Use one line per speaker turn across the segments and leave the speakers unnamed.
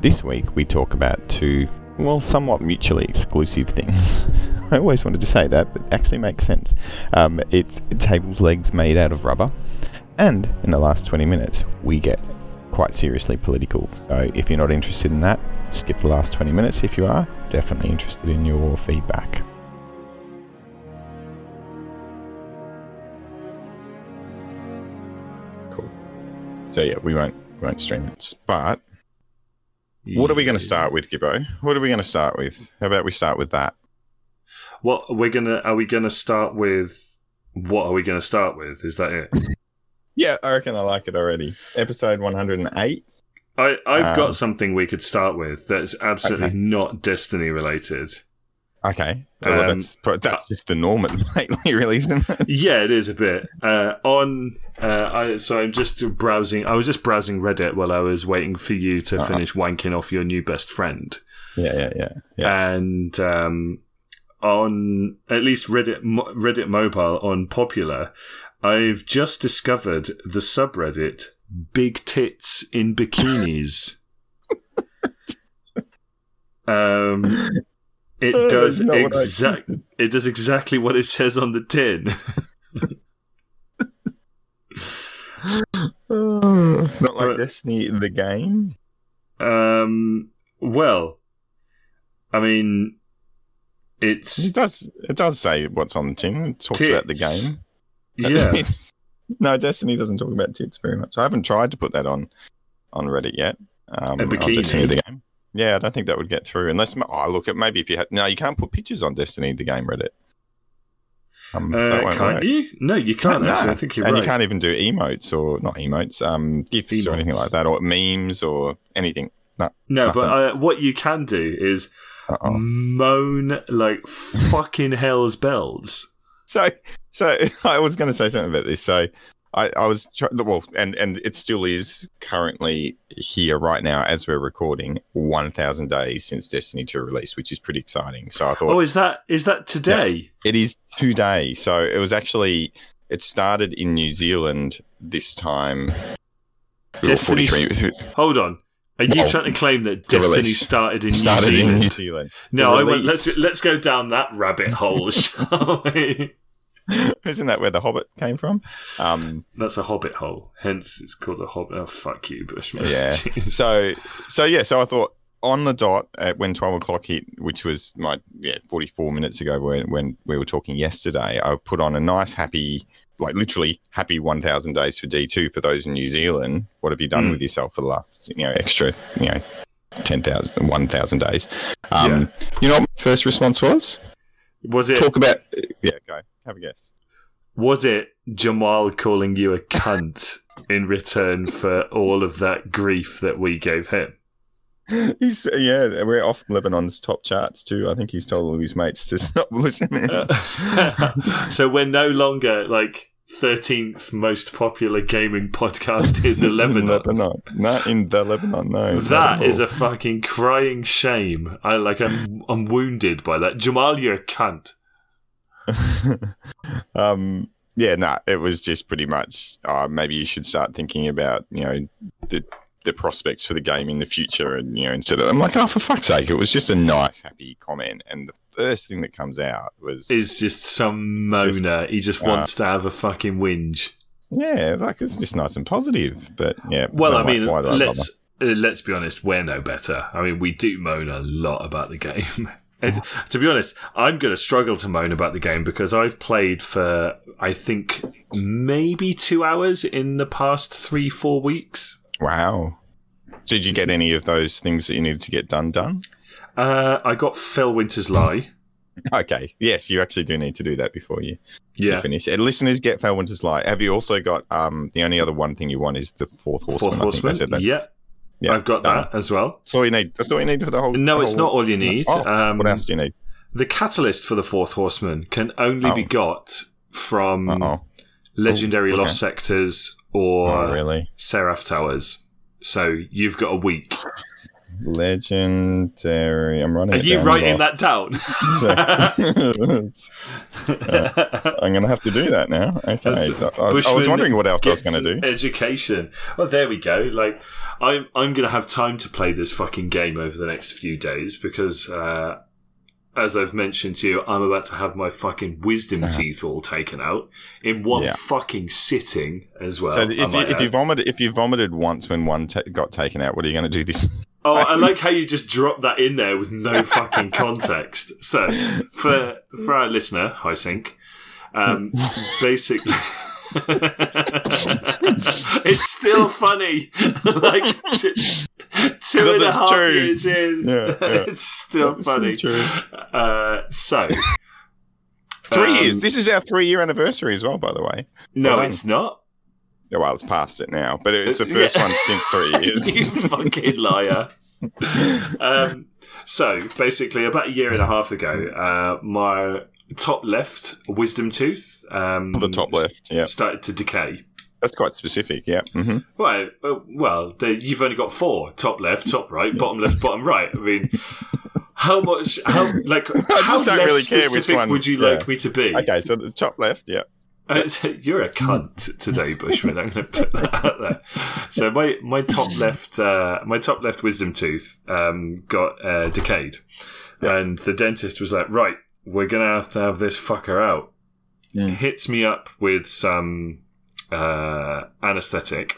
This week we talk about two, well, somewhat mutually exclusive things. I always wanted to say that, but actually makes sense. Um, it's tables legs made out of rubber, and in the last 20 minutes we get quite seriously political. So if you're not interested in that, skip the last 20 minutes. If you are, definitely interested in your feedback.
Cool. So yeah, we won't we won't stream it. But what are we going to start with, Gibbo? What are we going to start with? How about we start with that?
What we're gonna are we gonna start with? What are we gonna start with? Is that it?
Yeah, I reckon I like it already. Episode 108.
I I've
Um,
got something we could start with that's absolutely
Okay.
not Destiny related.
Okay. well,
Um,
that's that's just the norm at lately, really, isn't it?
Yeah, it is a bit. Uh, on uh, I, so I'm just browsing. I was just browsing Reddit while I was waiting for you to
Uh-huh.
finish wanking off your new best friend.
Yeah, yeah, yeah. Yeah.
and um, on at least Reddit Reddit mobile on popular, I've just discovered the subreddit "Big Tits in Bikinis." um, it does
that's not what I
exact. It does exactly what it says on the tin.
Oh, not like
Right.
Destiny the game.
Um, well, I mean, it's
It does. It does say what's on the tin. It talks about the game.
yeah.
no, Destiny doesn't talk about tits very much. I haven't tried to put that on on Reddit yet. Um,
A
on
bikini?
Destiny the game. Yeah, I don't think that would get through unless. Oh, look at maybe if you had. No, you can't put pictures on Destiny the game Reddit. Um,
Uh, can't
work.
you? No, you can't.
No,
Actually, I think you're
and
right.
you can't even do emotes or not emotes, um, gifs or anything like that, or memes or anything. No.
No, but uh, what you can do is
Uh-oh.
moan like fucking hell's bells.
So, so I was going to say something about this. So, I, I was well, and and it still is currently here right now as we're recording, one thousand days since Destiny Two release, which is pretty exciting. So I thought
Oh, is that is that today?
it is today. So it was actually it started in New Zealand this time. We were
Destiny's-
43
Hold on. Are you trying to claim that Destiny
release
started in
started
New
in
Zealand?
New Zealand.
no, I went, let's let's go down that rabbit hole, shall we?
Isn't that where the Hobbit came from? Um,
That's a hobbit hole. Hence, it's called a hobbit. Oh, fuck you, Bushman.
Yeah. So so yeah so i thought on the dot at when 12 o'clock hit which was my yeah 44 minutes ago when, when we were talking yesterday i put on a nice happy like literally happy 1000 days for d2 for those in new zealand what have you done
Mm.
with yourself for the last you know extra you know 10,000 1000 days um you know what my first response was
was it
talk about yeah go have a guess
was it Jamal calling you a cunt in return for all of that grief that we gave him?
He's yeah, we're off Lebanon's top charts too. I think he's told all his mates to stop listening.
Uh, so we're no longer like 13th most popular gaming podcast in the Lebanon.
Lebanon. Not in the Lebanon, no.
That is a fucking crying shame. I like I'm I'm wounded by that. Jamal, you're a cunt.
um yeah, no, it was just pretty much uh, maybe you should start thinking about, you know, the the prospects for the game in the future and you know, instead of I'm like, oh for fuck's sake, it was just a nice, happy comment. And the first thing that comes out was
Is just some moaner. he just
uh,
wants to have a fucking whinge.
Yeah, like it's just nice and positive. But yeah.
Well, I
like,
mean,
why I
let's uh, let's be honest. We're no better. I mean, we do moan a lot about the game. And to be honest, I'm going to struggle to moan about the game because I've played for I think maybe two hours in the past three four weeks.
Wow. Did you get any of those things that you needed to get done done?
Uh, I got Phil Winter's Lie.
Okay. Yes, you actually do need to do that before you, you finish. And listeners, get Felwinter's Light. Have you also got um the only other one thing you want is the fourth horseman?
Fourth
I think
Horseman.
said that's-
Yeah,
yeah,
I've got
done.
that as well.
That's all you need. That's all you need for the whole.
No,
the
it's
whole-
not all you need.
Oh,
Um,
what else do you need?
The catalyst for the Fourth Horseman can only
Oh.
be got from
Uh-oh.
Legendary
Ooh, okay.
Lost Sectors or
Oh, really?
Seraph Towers. So you've got a week.
Legendary. I'm running.
Are you writing that down?
Uh, I'm going to have to do that now. Okay. I, I was wondering what else I was going to do.
Education. Well, there we go. Like, I'm I'm gonna have time to play this fucking game over the next few days because, uh, as I've mentioned to you, I'm about to have my fucking wisdom teeth all taken out in one
Uh-huh. Yeah.
fucking sitting as well.
So if you, if you vomited if you vomited once when one ta got taken out, what are you going to do this?
Oh, I like how you just drop that in there with no fucking context. So, for for our listener, hi sync, um, basically, it's still funny. like t- two and a
it's true.
years in,
Yeah, yeah.
it's still funny.
True.
Uh, so,
Three
um,
years. This is our three year anniversary as well, by the way.
No,
Well,
it's not.
Yeah, Well, it's past it now, but it's the
Uh,
first
yeah.
one since three years.
you fucking liar. um, so basically, about a year and a half ago, uh, my top left wisdom tooth, um,
the top left. Yeah,
started to decay.
That's quite specific. Yeah. Mm-hmm.
Well, uh, well, they, you've only got four: top left, top right, bottom left, bottom right. I mean. How much? How like? how
don't
less
really care which
specific
one,
would you
yeah.
like me to be?
Okay, so the top left. Yeah.
Uh, You're a cunt today, Bushman. I'm going to put that out there. So my my top left uh, my top left wisdom tooth um, got uh, decayed, and the dentist was like, "Right, we're going to have to have this fucker out."
Mm.
Hits me up with some uh, anesthetic,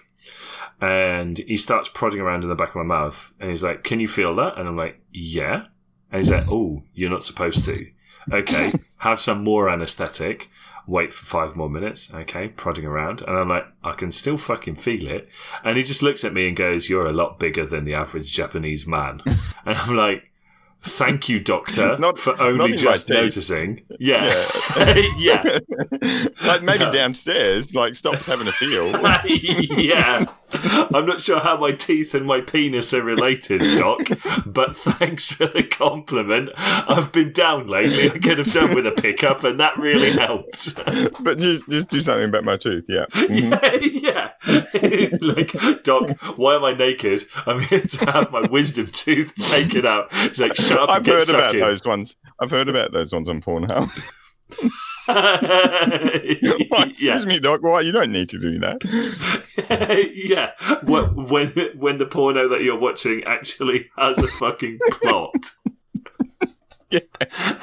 and he starts prodding around in the back of my mouth, and he's like, "Can you feel that?" And I'm like, "Yeah." And he's like, "Oh, you're not supposed to." Okay, have some more anesthetic wait for five more minutes. Okay, prodding around. And I'm like, I can still fucking feel it. And he just looks at me and goes, You're a lot bigger than the average Japanese man. and I'm like, Thank you, doctor,
Not-
for only just noticing. Yeah.
Yeah.
yeah.
like maybe downstairs, like stop having a feel.
yeah. I'm not sure how my teeth and my penis are related, Doc, but thanks for the compliment. I've been down lately. I could have done with a pickup, and that really helped.
but just, just do something about my tooth. Yeah. Mhm.
yeah, yeah. like, Doc, why am I naked? I'm here to have my wisdom tooth taken out. It's like, shut up
I've heard about those ones. I've heard about those ones on Pornhub. Why, excuse
yeah,
me, Doc. Why you don't need to do that?
yeah. When when the porno that you're watching actually has a fucking plot.
Yeah.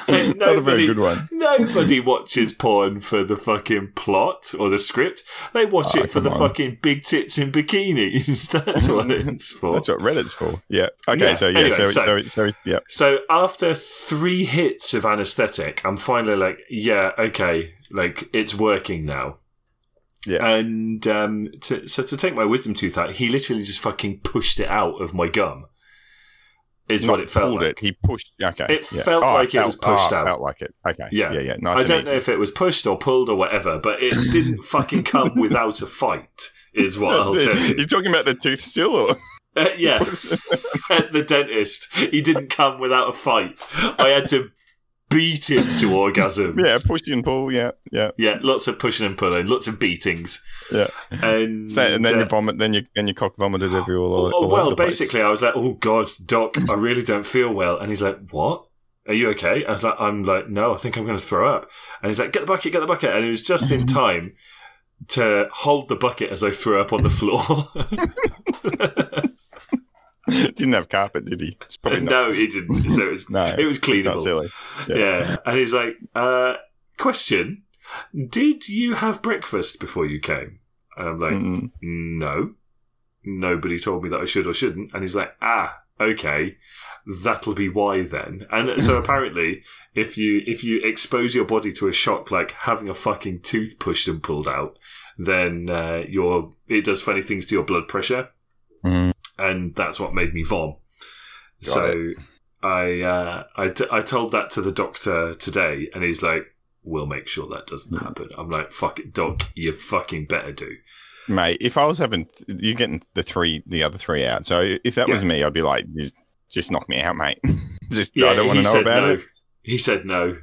And
Not a very
nobody-
good one.
Nobody watches porn for the fucking plot or the script. They watch
Oh,
it for the
on.
fucking big tits and bikinis. That's what it's for.
That's what Reddit's for. Yeah. Okay.
Yeah,
So yeah.
anyway,
so,
so-
so so yeah.
So after three hits of anesthetic, I'm finally like, yeah, okay, like it's working now.
Yeah.
And um, to, so to take my wisdom tooth out, he literally just fucking pushed it out of my gum. Is
Not
what it felt
pulled
like.
it. He pushed. Okay.
It
yeah.
felt
Oh,
like it was pushed
oh,
out.
Felt like it. Okay.
Yeah.
Yeah. Yeah. Nice.
I don't know if it was pushed or pulled or whatever, but it didn't fucking come without a fight. Is what I'll tell you.
You're talking about the tooth still, or
Uh, yeah, at the dentist, he didn't come without a fight. I had to beat him to orgasm.
yeah, pushing and pull. Yeah. Yeah.
Yeah, lots of pushing and pulling, lots of beatings,
Yeah.
and,
So, and then
uh,
you vomit. Then you and your cock vomited everywhere. all.
oh, oh, well, basically, I was like, "Oh God, Doc, I really don't feel well," and he's like, "What? Are you okay?" I was like, "I'm like, no, I think I'm going to throw up," and he's like, "Get the bucket, get the bucket," and it was just in time to hold the bucket as I threw up on the floor.
didn't have carpet, did he? It's probably not.
no, he didn't. So it was
No,
it was cleanable.
silly.
Yeah.
Yeah.
And he's like, uh, question Did you have breakfast before you came? And I'm like,
Mm-mm.
No. Nobody told me that I should or shouldn't. And he's like, Ah, okay. That'll be why then. And so apparently, if you if you expose your body to a shock like having a fucking tooth pushed and pulled out, then uh, your it does funny things to your blood pressure
Mm.
And that's what made me vom.
Got
so I, uh, I t- I told that to the doctor today, and he's like, "We'll make sure that doesn't happen." I'm like, "Fuck it, doc, you fucking better do."
Mate, if I was having, you're getting the three, the other three out. So if that was me, I'd be like, just, just knock me out, mate. just,
Yeah,
I don't want to know about
no.
it.
He said no.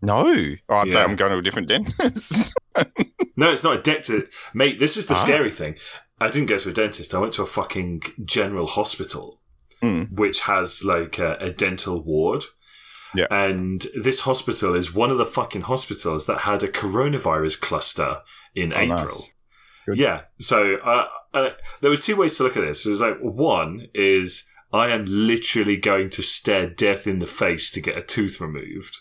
No, oh, I'd say I'm going to a different dentist.
No, it's not a dentist, mate. This is the
Ah.
scary thing. I didn't go to a dentist. I went to a fucking general hospital.
Mm.
which has like a, a dental ward.
Yeah.
And this hospital is one of the fucking hospitals that had a coronavirus cluster in
Oh,
April.
nice.
Yeah. So uh, uh, there was two ways to look at this. It was like one is I am literally going to stare death in the face to get a tooth removed,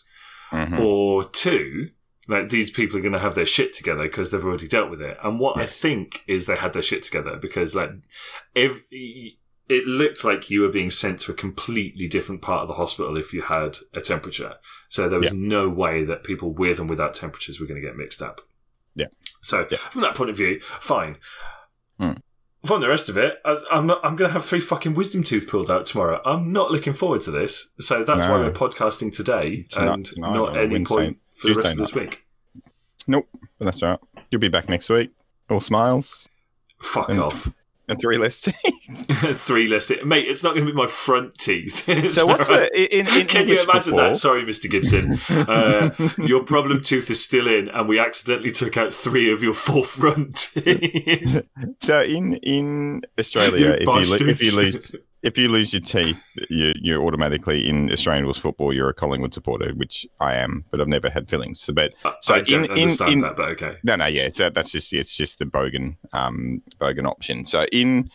Mhm.
or two, like these people are going to have their shit together because they've already dealt with it. And what I think is they had their shit together because like if it looked like you were being sent to a completely different part of the hospital if you had a temperature. So there was
Yeah.
no way that people with and without temperatures were going to get mixed up.
Yeah.
So
Yeah.
from that point of view, fine.
Hmm.
From the rest of it, I, I'm I'm going to have three fucking wisdom tooth pulled out tomorrow. I'm not looking forward to this. So that's why
No.
we're podcasting today
Tonight-
and
tonight
not
or
any
Wednesday-
point for the rest
Tuesday
of this week.
Nope, but that's all right. You'll be back next week. All smiles
Fuck
And-
off.
and three less teeth.
three less teeth. Mate, it's not going to be my front teeth.
so what's the in, in
Can
English
you imagine
football,
that? Sorry, Mr. Gibson. Uh, your problem tooth is still in, and we accidentally took out three of your four front teeth.
So in in Australia, if you, lo- if you lose if you lose your teeth, you, you're automatically in Australian rules football. You're a Collingwood supporter, which I am, but I've never had fillings. So, but So
I don't
in- in- in-
that, but okay.
no, no, yeah, so that's just it's just the bogan um bogan option. So in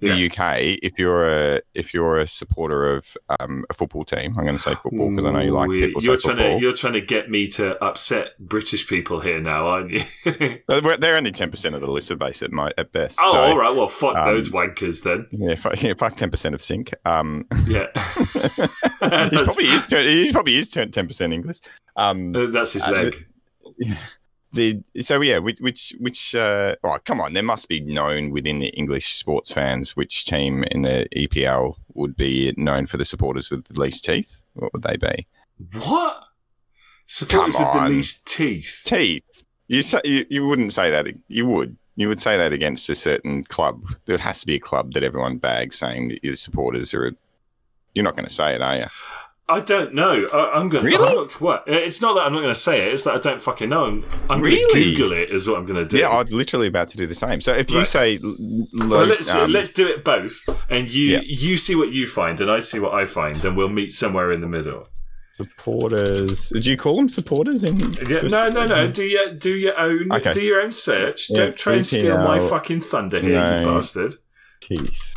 the
Yeah.
UK, if you're a if you're a supporter of um, a football team, I'm going to say football because I know you like people say
You're trying
football.
to you're trying to get me to upset British people here now, aren't you? oh,
Uh, They're only ten percent of the listener base at my at best. so,
all right. Well, fuck
um,
those wankers then.
Yeah, fuck, yeah, fuck ten percent of sync. Um,
Yeah,
he probably is. He probably is ten percent English. Um,
that's his
uh,
leg.
the, so yeah, which which which? Uh, oh, come on! There must be known within the English sports fans which team in the EPL would be known for the supporters with the least teeth. What would they be?
What? Supporters
Come
with the least teeth.
Teeth. You say you, you wouldn't say that. You would. You would say that against a certain club. There has to be a club that everyone bags saying that your supporters are. You're not going to say it, are you?
I don't know. I, I'm going.
Really?
I'm not, what? It's not that I'm not going to say it. It's that I don't fucking know. I'm, I'm going to Google it. Is what I'm going to do.
Yeah, I'm literally about to do the same. So if you
Right.
say, low,
well, let's
um,
let's do it both, and you
Yeah.
you see what you find, and I see what I find, and we'll meet somewhere in the middle.
supporters. Do you call them supporters? In
Yeah, no, no, no. Do your do your own
Okay.
do your own search.
Yeah,
Don't try and steal my fucking thunder here,
no.
you bastard.
Keith.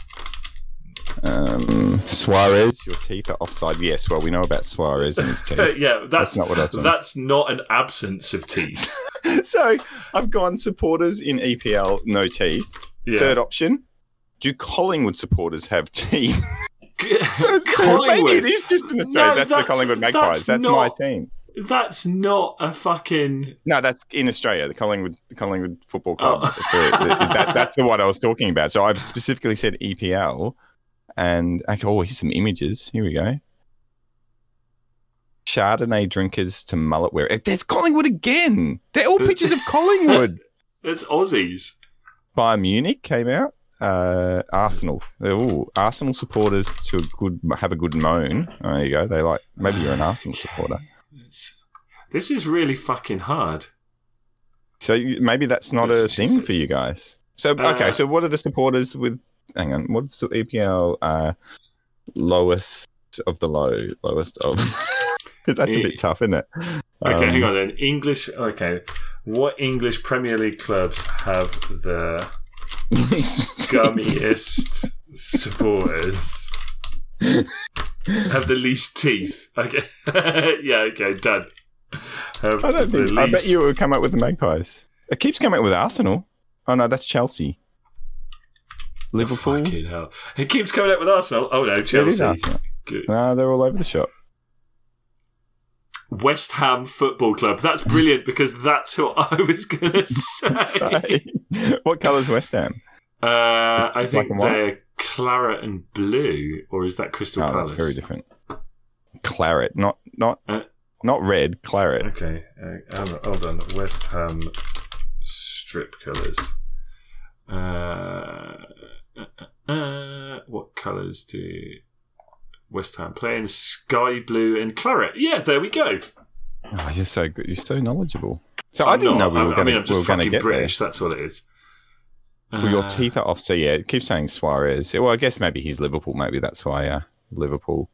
Um, Suarez, your teeth are offside. Yes, well, we know about Suarez and his teeth.
yeah, that's
That's not what I was saying.
that's not an absence of teeth.
so I've gone supporters in EPL, no teeth.
Yeah.
Third option, do Collingwood supporters have teeth? so maybe
Collingwood.
it is just in Australia.
No,
that's, the Collingwood Magpies.
that's
That's, my
not-
team.
That's not a fucking.
No, that's in Australia. The Collingwood, the Collingwood Football Club.
Oh.
That, that's the one I was talking about. So I've specifically said EPL, and oh, here's some images. Here we go. Chardonnay drinkers to mullet wear. There's Collingwood again. They're all pictures of Collingwood.
It's Aussies.
Bayern Munich came out. Uh, Arsenal. They're all Arsenal supporters to a good have a good moan. Oh, there you go. They like maybe you're an Arsenal supporter.
This is really fucking hard.
So maybe that's not a thing for you guys. So
Uh,
okay, so what are the supporters with? Hang on, what's the EPL uh, lowest of the low, lowest of? that's a bit tough, isn't it?
Okay,
Um,
hang on then. English. Okay, what English Premier League clubs have the scummiest supporters? have the least teeth? Okay, yeah. Okay, done. Have
I don't think. I bet you it would come up with the Magpies. It keeps coming up with Arsenal. Oh no, that's Chelsea. Liverpool.
Fucking hell! It keeps coming up with Arsenal. Oh no,
Yeah, it is
Chelsea.
Arsenal.
Good.
No, they're all over the shop.
West Ham Football Club. That's brilliant because that's what I was going to say.
what colour's West Ham?
Uh, I think they're claret and blue, or is that Crystal
Oh,
Palace?
that's very different. Claret, not not
Uh,
not red. Claret.
Okay, uh, um, hold on. West Ham strip colours. Uh, uh, uh, what colours do West Ham play in? Sky blue and claret. Yeah, there we go.
Oh, you're so good. You're so knowledgeable. So
I'm
I didn't
not-
know we were
I
going
mean, I'm
to
just
we were
fucking
get
British. That's what it is.
Well, your
Uh,
teeth are off. So yeah, keep saying Suarez. Well, I guess maybe he's Liverpool. Maybe that's why uh, Liverpool.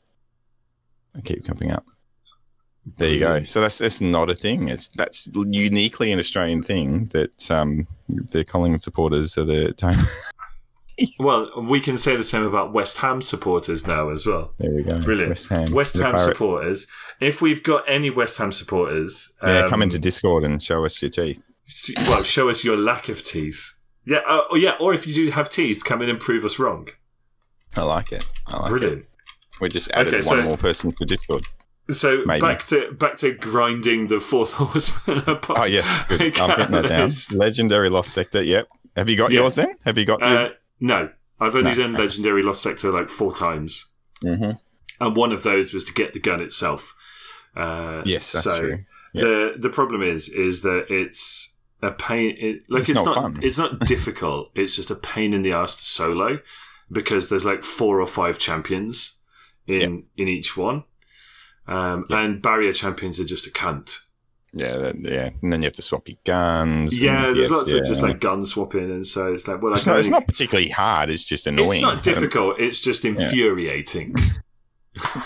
I keep coming up. There you go. So that's that's not a thing. It's that's uniquely an Australian thing that um, the Collingwood supporters are the time.
Well, we can say the same about West Ham supporters now as well.
There we go.
Brilliant.
West Ham.
West Ham supporters. If we've got any West Ham supporters,
Yeah,
um,
come into Discord and show us your teeth.
well, show us your lack of teeth. Yeah, uh, oh, yeah. Or if you do have teeth, come in and prove us wrong.
I like it. I like it.
Brilliant.
We just added
Okay,
one
so-
more person to Discord.
So
Maybe.
back to back to grinding the fourth horseman apart.
Oh yes, good. I'm getting that down. Legendary Lost Sector. Yep. Have you got
Yeah.
yours then? Have you got?
Uh, no, I've only
No,
done legendary lost sector like four times,
hmm
and one of those was to get the gun itself. Uh,
Yes, that's
so
true.
the the problem is is that it's a pain. It, like
It's
it's,
not
not,
fun.
it's not difficult. It's just a pain in the ass to solo because there's like four or five champions in in each one, um, and barrier champions are just a cunt.
Yeah, that, yeah. And then you have to swap your guns.
Yeah, there's lots
yeah.
of just like gun swapping, and so it's like well,
It's not, it's not particularly hard. It's just annoying.
It's not difficult. It's just infuriating.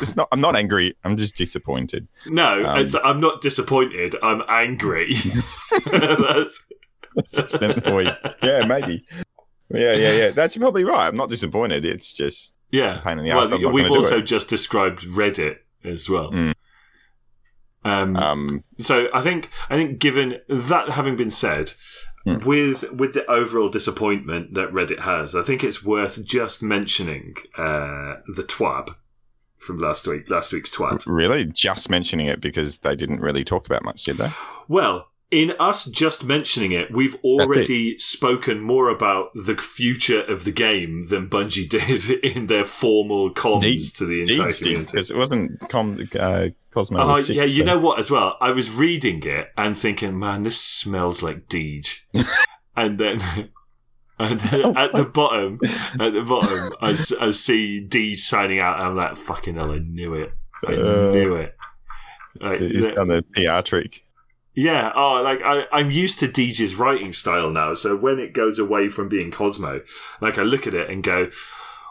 It's not. I'm not angry. I'm just disappointed.
No,
Um,
it's, I'm not disappointed. I'm angry. That's,
just annoyed. yeah, maybe. Yeah, yeah, yeah. That's probably right. I'm not disappointed. It's just
yeah.
pain in the
Well,
ass.
We've also just described Reddit as well.
Mm.
Um,
Um,
so I think I think given that having been said,
Mm.
with with the overall disappointment that Reddit has, I think it's worth just mentioning uh, the twab from last week. Last week's twat.
really, just mentioning it because they didn't really talk about much, did they?
Well, in us just mentioning it, we've already spoken more about the future of the game than Bungie did in their formal comms
Indeed.
to the entire
did
community.
because it wasn't Com- uh, Cozmo.
Oh,
sick,
yeah, you know what, as well? I was reading it and thinking, man, this smells like Deej. and then. And then
Oh,
at the bottom, at the bottom, I see Deej signing out, and I'm like, "Fucking hell! I knew it! I
Uh,
knew it!" Like,
He's done the PR trick.
Yeah, oh, like I, I'm used to Deej's writing style now. So when it goes away from being Cozmo, like I look at it and go,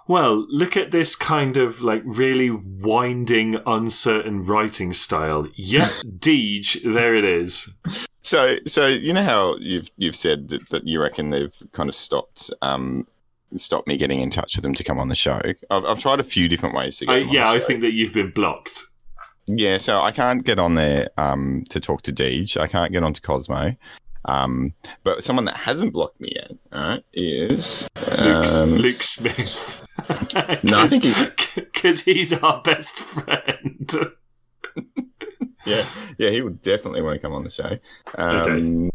well, look at this kind of like really winding, uncertain writing style. Yep, Deej, there it is.
So, so you know how you've you've said that, that you reckon they've kind of stopped um stopped me getting in touch with them to come on the show. I've, I've tried a few different ways to get. On
yeah, I think that you've been blocked.
Yeah, so I can't get on there um, to talk to Deej. I can't get on to Cozmo. Um, but someone that hasn't blocked me yet all right, is
Luke,
um,
Luke Smith.
No,
because he's our best friend.
yeah, yeah, he would definitely want to come on the show. Um,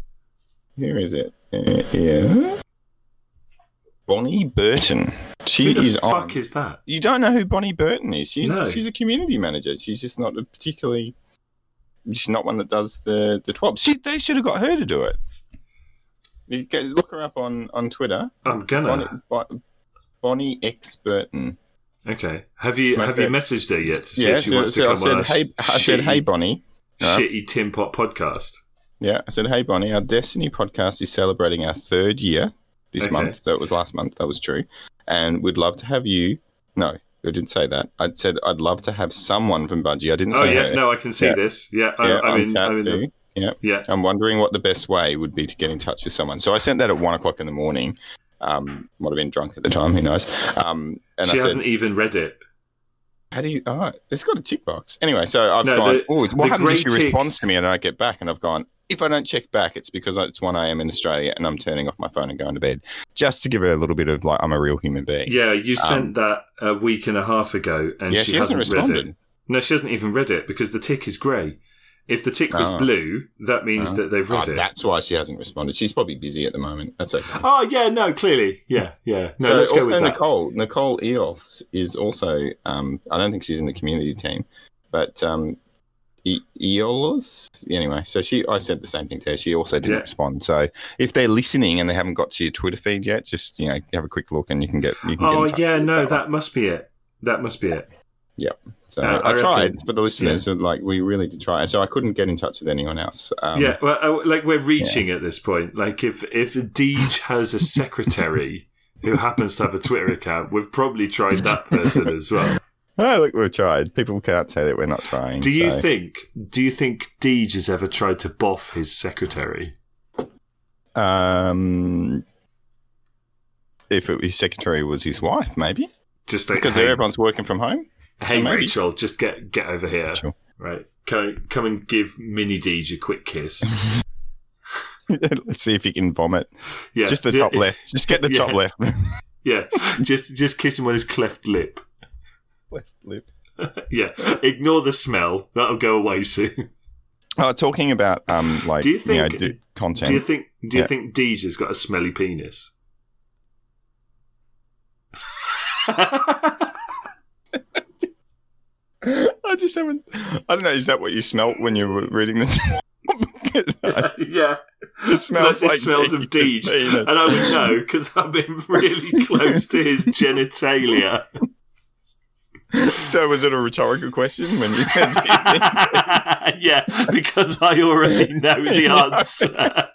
Here is it? Uh, yeah, Bonnie Burton. She
Who the
is
fuck
on.
is that?
You don't know who Bonnie Burton is? She's
No.
she's a community manager. She's just not a particularly. She's not one that does the the twelve. She, they should have got her to do it. You go, look her up on on Twitter.
I'm gonna.
Bonnie, Bo- Bonnie X Burton.
Okay. Have you
Must
have you messaged her yet to see
Yeah,
if she
so,
wants to
so I
come on
said,
our
hey, I said, hey, Bonnie.
Shitty Tin Pot podcast?
Yeah, I said, hey, Bonnie, our Destiny podcast is celebrating our third year this
Okay.
month. So it was last month. That was true. And we'd love to have you. No, I didn't say that. I said, I'd love to have someone from Bungie. I didn't say that.
Oh yeah,
her.
no, I can see
Yeah.
this. Yeah, I,
yeah,
I'm
on
in. I'm in the.
Yeah.
yeah.
I'm wondering what the best way would be to get in touch with someone. So I sent that at one o'clock in the morning. Um, might have been drunk at the time. Who knows? Um, and
she
I
hasn't
said,
even read it.
"How do you?" Oh, it's got a tick box. Anyway, so I've
No,
gone.
the-
Oh, what happens if she
tick-
responds to me and I get back? And I've gone. If I don't check back, it's because it's one a.m. in Australia and I'm turning off my phone and going to bed, just to give her a little bit of like I'm a real human being.
Yeah, you sent that a week and a half ago, and
Um, Yeah,
she,
she hasn't
hasn't read
responded.
it. No, she hasn't even read it because the tick is grey. If the tick was
Oh.
blue, that means
Oh.
that they've
Oh,
read it.
that's why she hasn't responded. She's probably busy at the moment. That's okay.
Oh yeah, no, clearly, yeah, yeah. No,
so
let's
also
go with that.
Nicole, Nicole Eos is also. Um, I don't think she's in the community team, but um, e- Eolos. Anyway, so she, I said the same thing to her. She also didn't
Yeah.
respond. So if they're listening and they haven't got to your Twitter feed yet, just you know have a quick look and you can get. You can
Oh
touch
yeah, no,
one.
that must be it. That must be it. Yep.
So
Uh, I
I, tried, but the listeners are like, we really did try. So I couldn't get in touch with anyone else. Um,
yeah, well, uh, like we're reaching at this point. Like if if Deej has a secretary who happens to have a Twitter account, we've probably tried that person as well.
Oh, look, we've tried. People can't say that we're not trying.
Do you
so-
think? Do you think Deej has ever tried to boff his secretary?
Um, if it, his secretary was his wife, maybe
Just like,
because
hey,
everyone's working from home.
hey
maybe.
Rachel, just get get over here,
Rachel.
right? Come come and give Mini Deej a quick kiss.
Let's see if he can vomit.
Yeah,
Just the
yeah,
top left. Just get the top
Yeah.
left.
Yeah, just just kiss him on his cleft lip.
Left lip.
Yeah, ignore the smell. That'll go away soon.
Oh, talking about um, like
Do you think-
know, do content.
Do you think? Do you
Yeah.
think Deej has got a smelly penis?
I just haven't. I don't know. Is that what you smelt when you were reading the?
yeah,
it smells
it
like
smells of Deej, and I would know because I've been really close to his genitalia.
So was it a rhetorical question when you said? do you think-
yeah, because I already know the answer.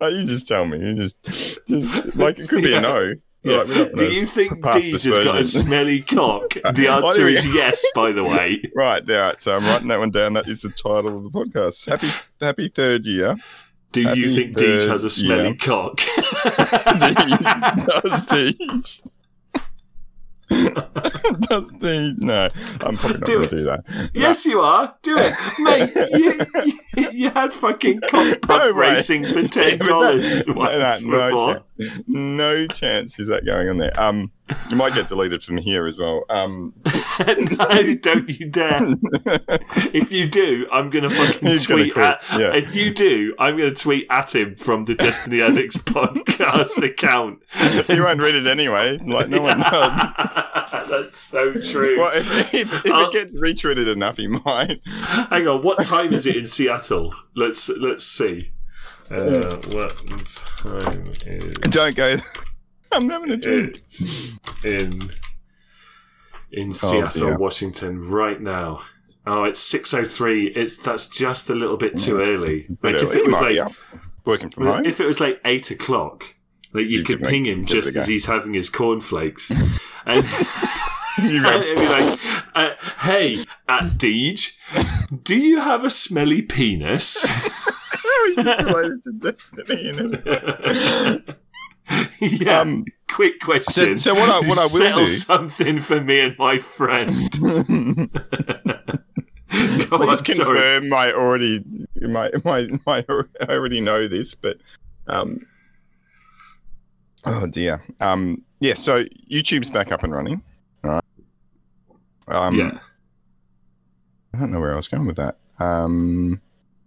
oh, you just tell me. You just, just like it could be
Yeah.
a no.
Yeah.
Like,
Do you think Deej has got a smelly cock? The answer is yes, by the way.
Right, yeah. So I'm writing that one down. That is the title of the podcast. Happy, happy third year.
Do you think Deej has a smelly
yeah.
cock?
Does Deej? Does Deej? No, I'm probably not
Do
going
it.
to do that.
yes, you are. Do it, mate. You, you, you had fucking pub
No way.
racing for ten dollars
no,
once
no, no
before.
chance. No chance is that going on there. Um, you might get deleted from here as well. Um,
no, don't you dare. If you do, I'm going to fucking
He's gonna
tweet at.
yeah.
If you do, I'm going to tweet at him from the Destiny Addicts podcast account.
you won't read it anyway. Like no one knows.
That's so true.
Well, if, if, if
I'll-
it gets retweeted enough, he might.
Hang on, what time is it in Seattle? Let's let's see. Uh, what time is
Don't go. I'm having a drink.
it in in Seattle,
dear.
Washington, right now? Oh, it's six oh three. It's that's just a little bit too early.
But
Like if
he
it was
might
like
be up. working from home.
if it was like eight o'clock, like you
You
could
could
ping him just as he's having his cornflakes, and.
you
and it'd be like, uh, hey, at Deej, do you have a smelly penis?
how is this related to Destiny?
Yeah,
um,
quick question.
so what I what I
Settle
will do.
something for me and my friend. On,
Please
sorry.
confirm my already my my my I already know this, but um oh dear. Um yeah, so YouTube's back up and running. All right. Um
yeah,
I don't know where I was going with that. Um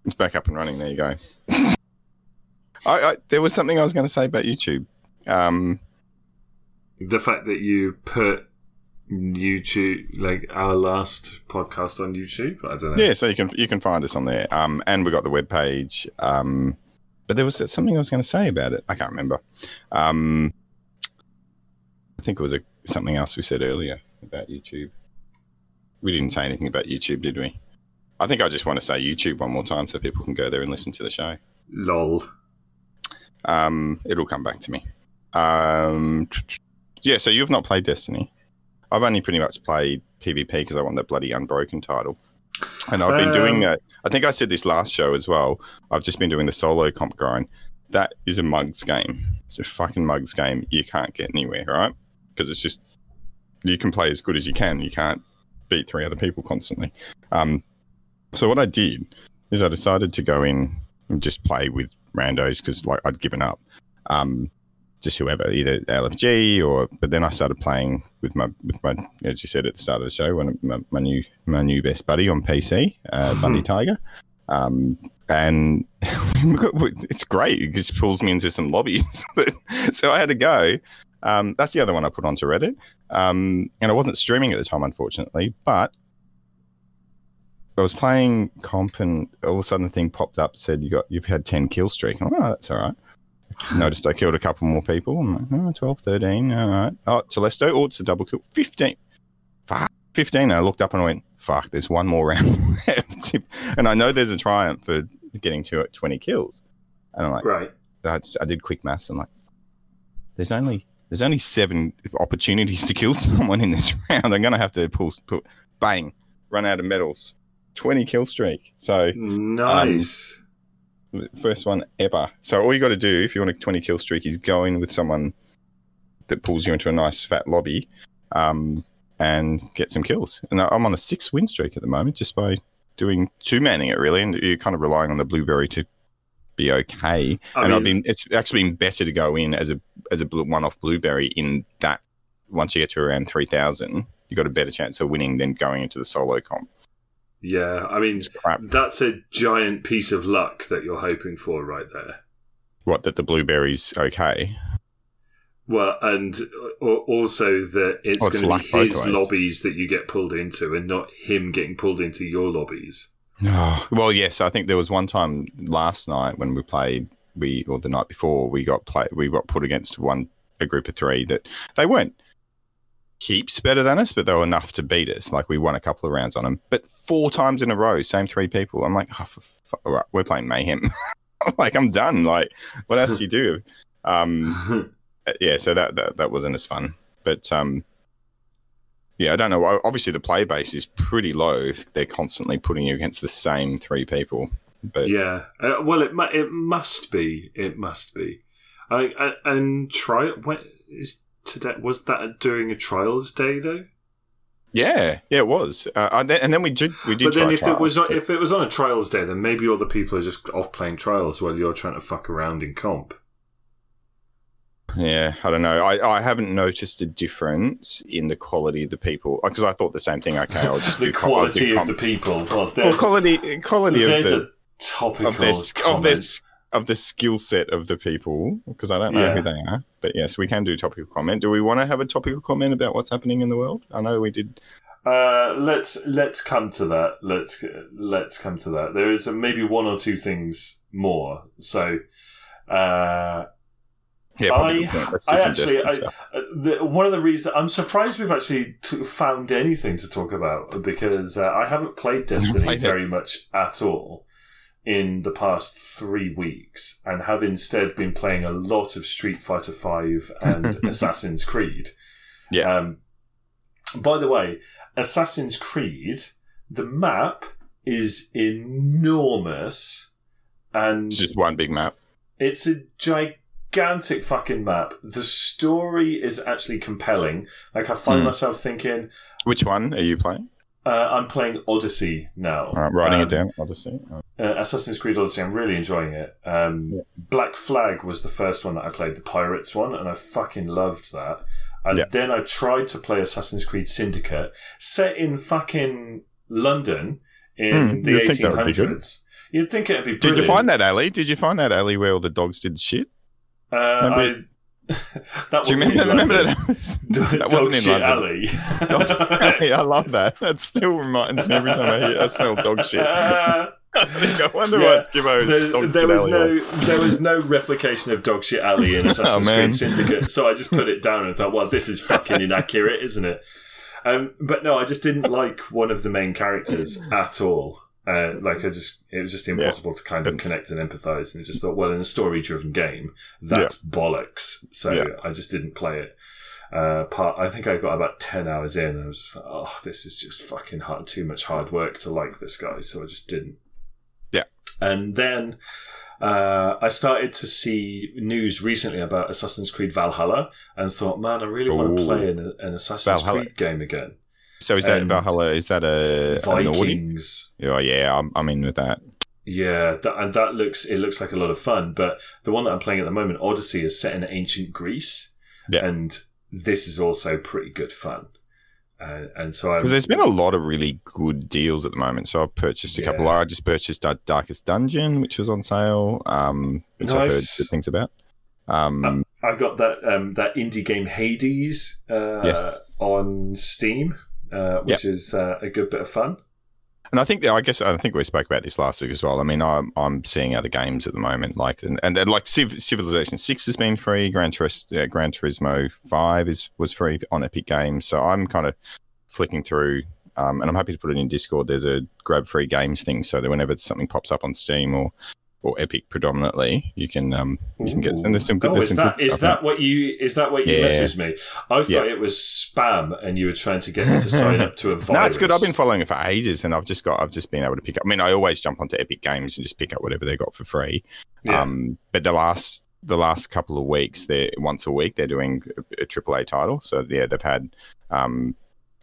it's back up and running, there you go. I, I there was something I was going to say about YouTube. Um
the fact that you put YouTube, like our last podcast on YouTube, I don't know.
yeah, so you can you can find us on there. Um and we got the webpage. Um but there was something I was going to say about it. I can't remember. Um I think it was a, something else we said earlier about YouTube. We didn't say anything about YouTube, did we? I think I just want to say YouTube one more time so people can go there and listen to the show.
Lol.
Um, it'll come back to me. Um, yeah, so you've not played Destiny. I've only pretty much played PvP because I want that bloody Unbroken title. And I've been doing
Um,
that. I think I said this last show as well. I've just been doing the solo comp grind. That is a mugs game. It's a fucking mugs game. You can't get anywhere, right? Because it's just you can play as good as you can. You can't beat three other people constantly. Um, so what I did is I decided to go in and just play with randos because like I'd given up. Um, just whoever, either LFG or. But then I started playing with my with my, as you said at the start of the show, one of my, my new my new best buddy on PC, uh, Bunny Tiger. Um, and it's great. It just pulls me into some lobbies. so I had to go. Um, that's the other one I put onto Reddit. Um, and I wasn't streaming at the time, unfortunately, but I was playing comp and all of a sudden the thing popped up said you got you've had 10 kill streak. I'm like, oh, that's all right. Noticed I killed a couple more people. I'm like, oh, 12, 13. All right. Oh, Telesto. Oh, it's a double kill. 15. Fuck. 15. And I looked up and I went, fuck, there's one more round left. and I know there's a triumph for getting to 20 kills. And I'm like,
Right.
I, did quick maths. I'm like, there's only there's only seven opportunities to kill someone in this round. I'm gonna have to pull, put bang, run out of medals. 20 kill streak. So um,
Nice.
the first one ever. So all you got to do if you want a 20 kill streak is go in with someone that pulls you into a nice fat lobby, um, and get some kills. And I'm on a six win streak at the moment just by doing two manning it really, and you're kind of relying on the blueberry to be okay.
I
and I've been it's actually been better to go in as a as a one off blueberry in that once you get to around three thousand, you've got a better chance of winning than going into the solo comp.
Yeah. I mean, that's a giant piece of luck that you're hoping for right there.
What that the blueberries okay.
Well, and uh, also that it's
Well, it's
going to be his lobbies that you get pulled into, and not him getting pulled into your lobbies.
Oh, well, yes, I think there was one time last night when we played, we or the night before we got play, we got put against one a group of three that they weren't heaps better than us, but they were enough to beat us. Like we won a couple of rounds on them, but four times in a row, same three people. I'm like, oh, for fu- all right, we're playing mayhem. like I'm done. Like what else do you do? Um, yeah, so that, that that wasn't as fun, but um. Yeah, I don't know. Obviously, the play base is pretty low. They're constantly putting you against the same three people. But
yeah. Uh, well, it mu- it must be. It must be. I, I and try it. when is today was that during a trials day though?
yeah, yeah, it was. Uh, and, then, and then we did we did.
But then if it
trials,
was
but-
if it was on a trials day, then maybe all the people are just off playing trials while you're trying to fuck around in comp.
yeah, I don't know. I, I haven't noticed a difference in the quality of the people because I thought the same thing. Okay, I'll just
the
do comp- do
quality of
comp.
the people. Well,
well, quality quality of the
a topical
of their sk- of
comment.
their s- of the skill set of the people because I don't know
Yeah.
who they are. But yes, we can do topical comment. Do we want to have a topical comment about what's happening in the world? I know we did.
Uh, let's let's come to that. Let's let's come to that. There is maybe one or two things more. So, uh,
Yeah,
I-
good point. Let's do
I actually- I- uh, the, one of the reasons I'm surprised we've actually t- found anything to talk about because uh, I haven't played Destiny
played
very much at all in the past three weeks, and have instead been playing a lot of Street Fighter Five and Assassin's Creed.
Yeah.
Um, by the way, Assassin's Creed, the map is enormous, and
just one big map.
it's a gigantic fucking map. The story is actually compelling. Like I find
Hmm.
myself thinking,
Which one are you playing?
Uh, I'm playing Odyssey now.
Right, writing
Um,
it down. Odyssey. Uh,
Uh, Assassin's Creed Odyssey. I'm really enjoying it. Um,
Yeah.
Black Flag was the first one that I played, the Pirates one, and I fucking loved that. And
Yeah.
then I tried to play Assassin's Creed Syndicate, set in fucking London in
Hmm,
the
you'd think that would be good.
1800s. You'd think it'd be
Did you find that alley? Did you find that alley where all the dogs did shit?
Uh, I, that
Do you remember, remember
London.
that? that
dog
wasn't in
shit
London.
alley.
Dog alley, I love that. That still reminds me every time I hear I smell dog shit. I think I wonder
Yeah,
what Gibbo's
there,
dog
there
shit
was
alley
no
was.
there was no replication of dog shit alley in Assassin's
Oh.
Creed Syndicate, so I just put it down and thought, well, this is fucking inaccurate, isn't it? Um, but no, I just didn't like one of the main characters at all. Uh, like I just, it was just impossible to kind of connect and empathize, and I just thought, well, in a story-driven game, that's bollocks. So
Yeah.
I just didn't play it. Uh, part, I think I got about ten hours in, and I was just like, oh, this is just fucking hard, too much hard work to like this guy, so I just didn't.
Yeah.
And then uh, I started to see news recently about Assassin's Creed Valhalla, and thought, man, I really want to play an, an Assassin's
Valhalla.
Creed game again.
So is that Valhalla? Is that a?
Vikings.
Oh yeah, I'm, I'm in with that.
Yeah, that, and that looks it looks like a lot of fun. But the one that I'm playing at the moment, Odyssey, is set in ancient Greece,
Yeah.
and this is also pretty good fun. Uh, and so
Because there's been a lot of really good deals at the moment. So I've purchased a couple. I just purchased Dar- Darkest Dungeon, which was on sale, um, which I've heard good things about. Um,
I got that um, that indie game Hades uh,
Yes.
on Steam, uh, which is uh, a good bit of fun.
And I think I guess I think we spoke about this last week as well. I mean, I'm I'm seeing other games at the moment, like and, and, and like Civ- Civilization Six has been free. Gran, Turis, uh, Gran Turismo Five is was free on Epic Games. So I'm kind of flicking through, um, and I'm happy to put it in Discord. There's a grab free games thing, so that whenever something pops up on Steam or or Epic predominantly, you can um you can get and there's some good.
Oh,
there's
is
some
that
good
is that what you is that what you
Yeah.
messaged me? I thought
Yeah.
it was spam, and you were trying to get me to sign up to a virus.
No, it's good. I've been following it for ages, and I've just got I've just been able to pick up. I mean, I always jump onto Epic Games and just pick up whatever they got for free.
Yeah.
Um, but the last the last couple of weeks, they're once a week they're doing a, triple a AAA title. So yeah, they've had um,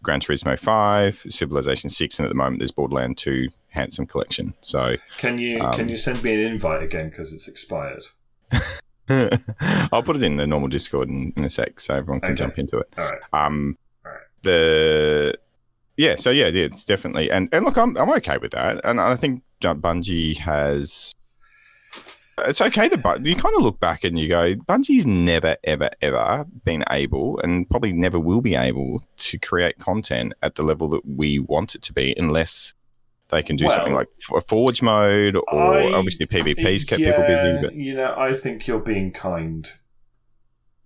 Gran Turismo Five, Civilization Six, and at the moment there's Borderland Two Handsome Collection. So
Can you
um,
can you send me an invite again because it's expired?
I'll put it in the normal Discord in, in a sec, so everyone can
Okay.
jump into it.
All right.
Um,
Alright.
the yeah, so yeah, yeah, it's definitely and and look, I'm I'm okay with that, and I think Bungie has. It's okay that but you kind of look back and you go, Bungie's never, ever, ever been able, and probably never will be able to create content at the level that we want it to be, unless they can do
Well,
something like f- Forge mode, or
I-
obviously PvP's kept
yeah,
people busy. But
you know, I think you're being kind.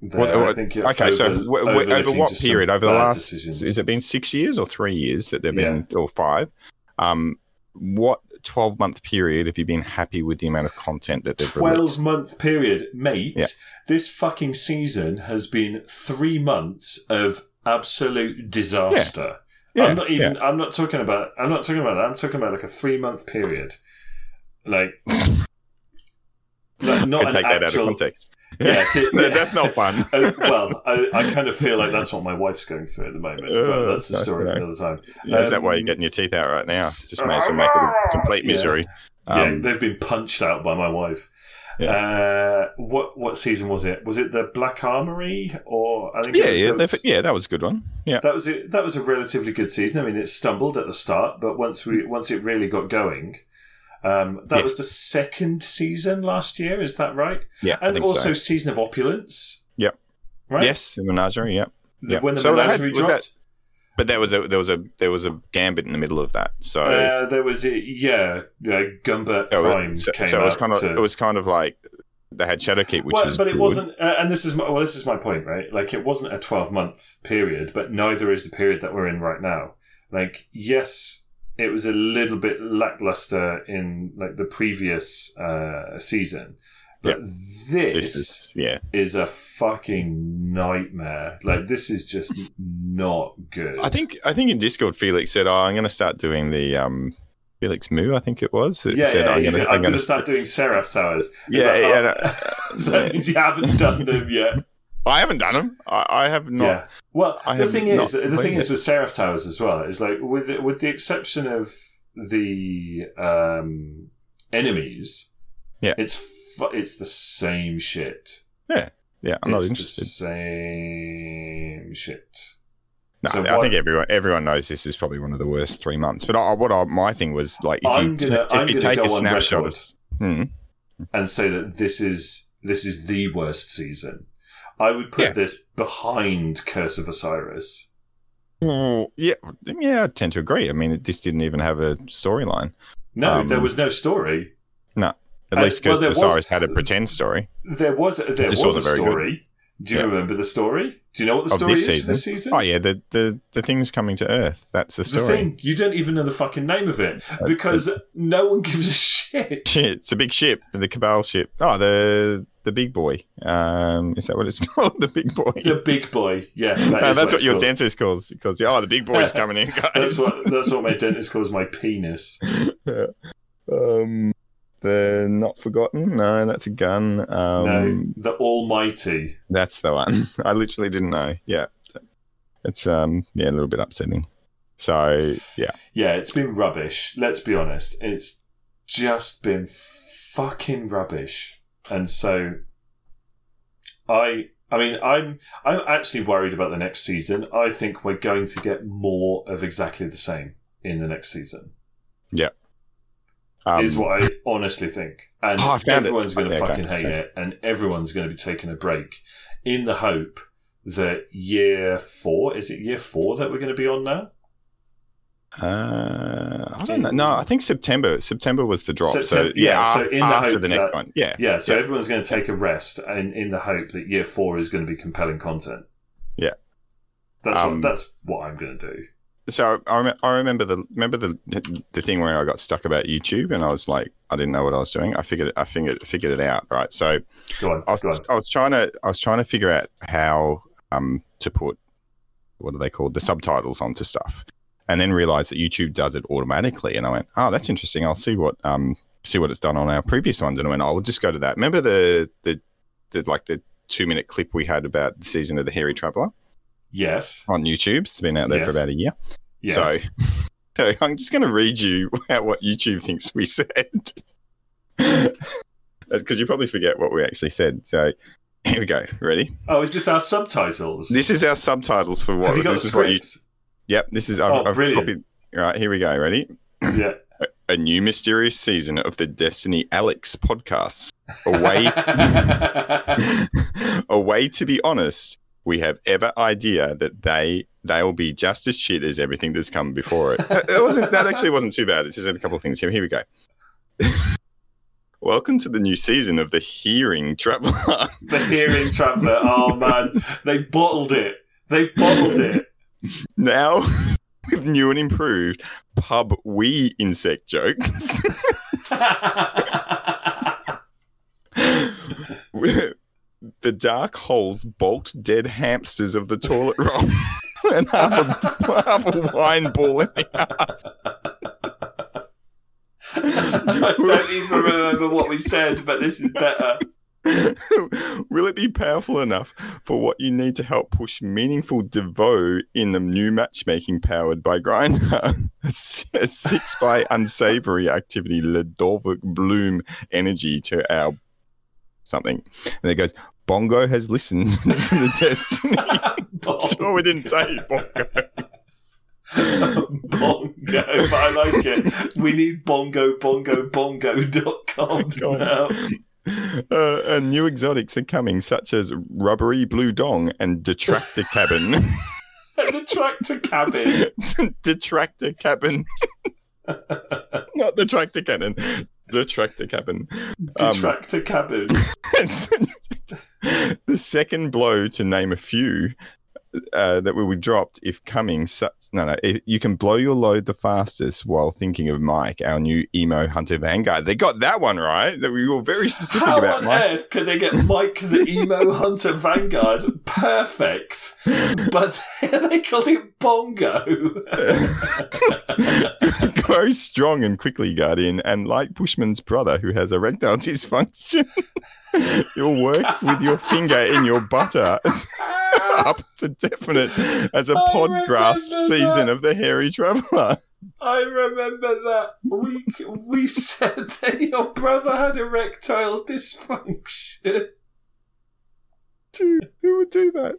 What- what- Okay, so
over-
w- w- over what period? Over the last,
decisions.
is it been six years or three years that they've been, or five? Um, what twelve month period have you been happy with the amount of content that they've
12
released?
month period, mate.
Yeah.
This fucking season has been three months of absolute disaster.
Yeah,
I'm not even. I'm not talking about. I'm not talking about that. I'm talking about like a three month period, like, like not an
take that out of
actual. Yeah,
that's not fun.
Uh, well, I, I kind of feel like that's what my wife's going through at the moment, but
Oh,
that's
the
story for another time.
Yeah, is that why you're
Um,
getting your teeth out right now? Just may as well make it a complete misery.
yeah,
Um,
they've been punched out by my wife. Uh, what what season was it? Was it the Black Armory or I think?
yeah, yeah,
was-
yeah, that was a good one. Yeah,
That was it. That was a relatively good season. I mean, it stumbled at the start, but once we once it really got going, um, that
Yeah.
was the second season last year. Is that right?
yeah,
And also
so.
season of opulence.
Yep.
Right.
Yes, the menagerie. yep.
The-
yeah.
When the
So they had-
menagerie
was that-
dropped.
but there was a there was a there was a gambit in the middle of that. So
Uh, there was a, yeah, yeah, Gambit
So,
Prime
it, so,
came
so it was kind of
to-
it was kind of like they had Shadowkeep, which
well,
was
but it
good.
wasn't, uh, and this is my, well, this is my point, right? Like, it wasn't a twelve month period, but neither is the period that we're in right now. Like, yes, it was a little bit lackluster in like the previous uh, season, but this,
This is yeah.
is a fucking nightmare. Like, this is just not good.
I think I think in Discord Felix said, "Oh, I'm going to start doing the um Felix Moo, I think it was. It
Yeah,
said,
yeah,
I'm gonna-
I'm,
I'm
going
gonna
start doing Seraph Towers. Is
Yeah,
that-
yeah, no,
so you haven't done them yet.
I haven't done them. I, I have not.
yeah. Well,
I
the thing is, the thing is with Seraph Towers as well. Is like with the, with the exception of the um, enemies.
Yeah.
it's fu- it's the same shit.
Yeah, yeah, I'm not
it's
interested.
The same shit.
No,
So
I
what-
think everyone everyone knows this is probably one of the worst three months. But I, what I, my thing was like, if
I'm
you,
gonna-
if
I'm
you take a snapshot of, Hmm.
and say that this is this is the worst season. I would put
Yeah.
this behind Curse of Osiris.
Well, yeah, yeah, I tend to agree. I mean, this didn't even have a storyline.
No,
Um,
there was no story.
No,
at
least
well,
because
there was-
Osiris had a pretend story.
There was there was a
wasn't very good.
story. Do you
Yeah.
remember the story? Do you know what the story
this
is for this
season?
season?
Oh yeah, the the the things coming to Earth. That's the
the
story.
thing you don't even know the fucking name of it because no one gives a shit.
Shit, it's a big ship, the Cabal ship. Oh, the the big boy. Um, is that what it's called? The big boy.
The big boy, yeah, that
No, that's what,
it's
your
called.
dentist calls because oh, the big boy's coming in, guys.
That's what that's what my dentist calls my penis.
um, the not forgotten. No, that's a gun. Um,
no, the Almighty.
that's the one. I literally didn't know. Yeah, it's um, yeah, a little bit upsetting. So yeah,
Yeah, it's been rubbish. Let's be honest. It's just been fucking rubbish. And so I I mean I'm I'm actually worried about the next season. I think we're going to get more of exactly the same in the next season.
Um,
is what I honestly think. And
Oh,
everyone's going to
Okay,
fucking
okay,
hate it and everyone's going to be taking a break in the hope that year 4 is it year 4 that we're going to be on now?
Uh, I don't know. No, I think September. September was the drop. So, yeah,
yeah, so in the
after
hope
the next
that-
one. Yeah,
Yeah, so
Yeah.
everyone's going to take a rest, and in the hope that year four is going to be compelling content.
Yeah.
that's
Um,
what that's what I'm going to do.
So I, rem- I remember the remember the the thing where I got stuck about YouTube and I was like I didn't know what I was doing. I figured I figured figured it out. Right. So
on.
I was. I was trying to I was trying to figure out how um to put what are they called the subtitles onto stuff, and then realized that YouTube does it automatically. And I went, oh, that's interesting. I'll see what um see what it's done on our previous ones. And I went, I'll just go to that. Remember the the, the like the two minute clip we had about the season of the Hairy Traveler
Yes.
on YouTube? It's been out there for about a year.
Yes.
So, so I'm just going to read you what YouTube thinks we said. Because you probably forget what we actually said. So here we go. Ready?
Oh, is this our subtitles?
This is our subtitles for what.
Have you got a
this is what you. Yep. This is. I've,
Oh,
I've
brilliant.
copied. All right. Here we go. Ready?
yeah.
A new mysterious season of the Destiny Alex podcasts. A way. a way to be honest. We have ever idea that they they'll be just as shit as everything that's come before it. that, that wasn't that actually wasn't too bad. It's just a couple of things here. Here we go. Welcome to the new season of the Hearing Traveler.
the hearing traveller. Oh man, they bottled it. They bottled it.
now with new and improved pub wee insect jokes. The dark holes bulked dead hamsters of the toilet roll and half a, half a wine ball in the ass.
I don't even remember what we said, but this is better.
Will it be powerful enough for what you need to help push meaningful Devo in the new matchmaking powered by Grinder? a six by unsavory activity, Ledorvik Bloom energy to our something. And it goes, Bongo has listened to the Destiny. sure, we didn't say Bongo.
bongo, but I like it. We need bongo, bongo, bongo.com now.
Uh, and new exotics are coming, such as rubbery blue dong and detractor cabin.
the tractor cabin.
detractor cabin. Not the tractor cannon. The tractor cabin. Um,
Detractor cabin.
the second blow to name a few uh, that will be dropped if coming. Such, no, no. If you can blow your load the fastest while thinking of Mike, our new emo hunter vanguard. They got that one right. That we were very specific
How
about
on
Mike.
earth can they get Mike the emo hunter vanguard perfect, but they called it bongo?
Grow strong and quickly, Guardian, and like Bushman's brother who has erectile dysfunction, you'll work with your finger in your butter up to definite as a
I
pod grasp season of the hairy traveller.
I remember that we we said that your brother had erectile dysfunction.
Dude, who would do that?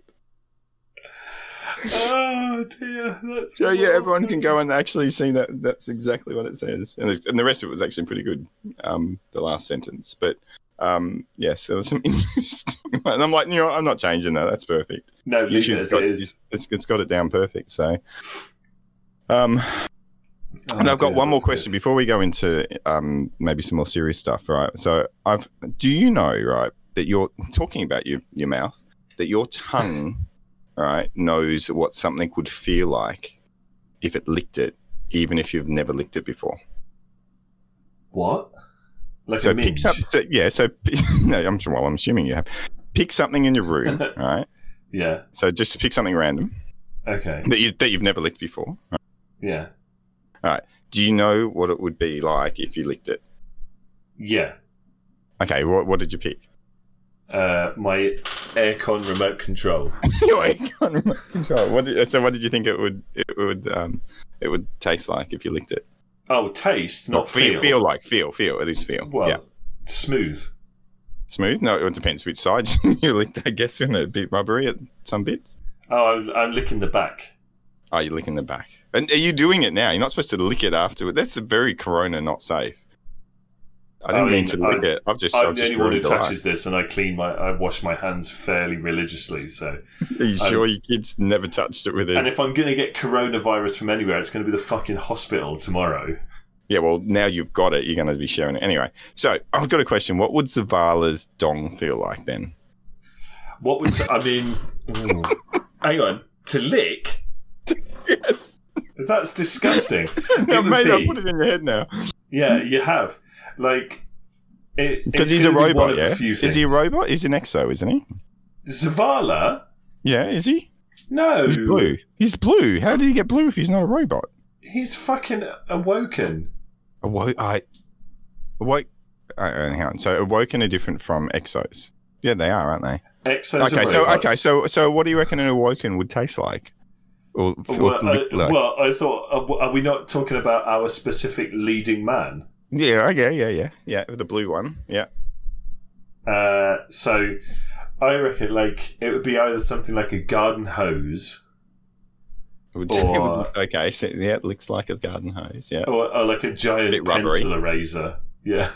Oh dear, that's
So yeah, everyone can go and actually see that. That's exactly what it says, and, the- and the rest of it was actually pretty good. Um, the last sentence, but um, yes, there was some interesting. And I'm like, you know, I'm not changing that. That's perfect.
No, leave it
YouTube's
as
got,
it is.
It's, it's got it down perfect. So, um,
Oh,
and I've got one more question
good.
before we go into um, maybe some more serious stuff, right? So, I've do you know, right, that you're talking about your your mouth, that your tongue, right, knows what something would feel like if it licked it, even if you've never licked it before.
What? Like
so
a
pick
minge?
some, so, yeah. So no, I'm sure. Well, I'm assuming you have. Pick something in your room, right?
Yeah.
So just pick something random
Okay.
that you that you've never licked before.
Yeah. All right.
Do you know what it would be like if you licked it?
Yeah.
Okay, what, what did you pick?
Uh, my aircon remote control.
Your aircon remote control. What did, so, what did you think it would it would um it would taste like if you licked it?
Oh, taste, not
feel.
feel.
Feel like feel. Feel. It is feel.
Well,
yeah.
smooth.
Smooth. No, it depends which side you licked. I guess when a bit rubbery at some bits.
Oh, I'm, I'm licking the back.
Oh, you're licking the back. And are you doing it now? You're not supposed to lick it afterward. That's very Corona not safe. I didn't
I
mean
mean,
to lick it. I've just,
I'm
I've
the
just
only one who touches
life.
this, and I clean my, I wash my hands fairly religiously. So,
Are you sure um, your kids never touched it with it?
and if I'm going to get coronavirus from anywhere, it's going to be the fucking hospital tomorrow.
Yeah, well, now you've got it, you're going to be sharing it. Anyway, so I've got a question. What would Zavala's dong feel like then?
What would I mean? hang on, to lick.
Yes.
That's disgusting.
I
would
made I put it in your head now.
Yeah, you have. Like,
Because
it's
he's a
gonna be one
robot, yeah? Is he a robot? He's an exo, isn't he?
Zavala?
Yeah, is he?
No,
He's blue. He's blue. How did he get blue if he's not a robot?
He's fucking awoken.
Awoke. I. Awoke. Uh, hang on. So awoken are different from exos. Yeah, they are, aren't they?
Exos
okay.
are
So okay. So so what do you reckon an awoken would taste like? Or, or
Well, uh,
like?
well, I thought, uh, are we not talking about our specific leading man?
Yeah. Okay. Yeah. Yeah. Yeah. The blue one. Yeah.
Uh, so I reckon like it would be either something like a garden hose
would-
Or-
okay. So yeah, it looks like a garden hose. Yeah.
or, or like a giant
rubbery.
pencil eraser. Yeah.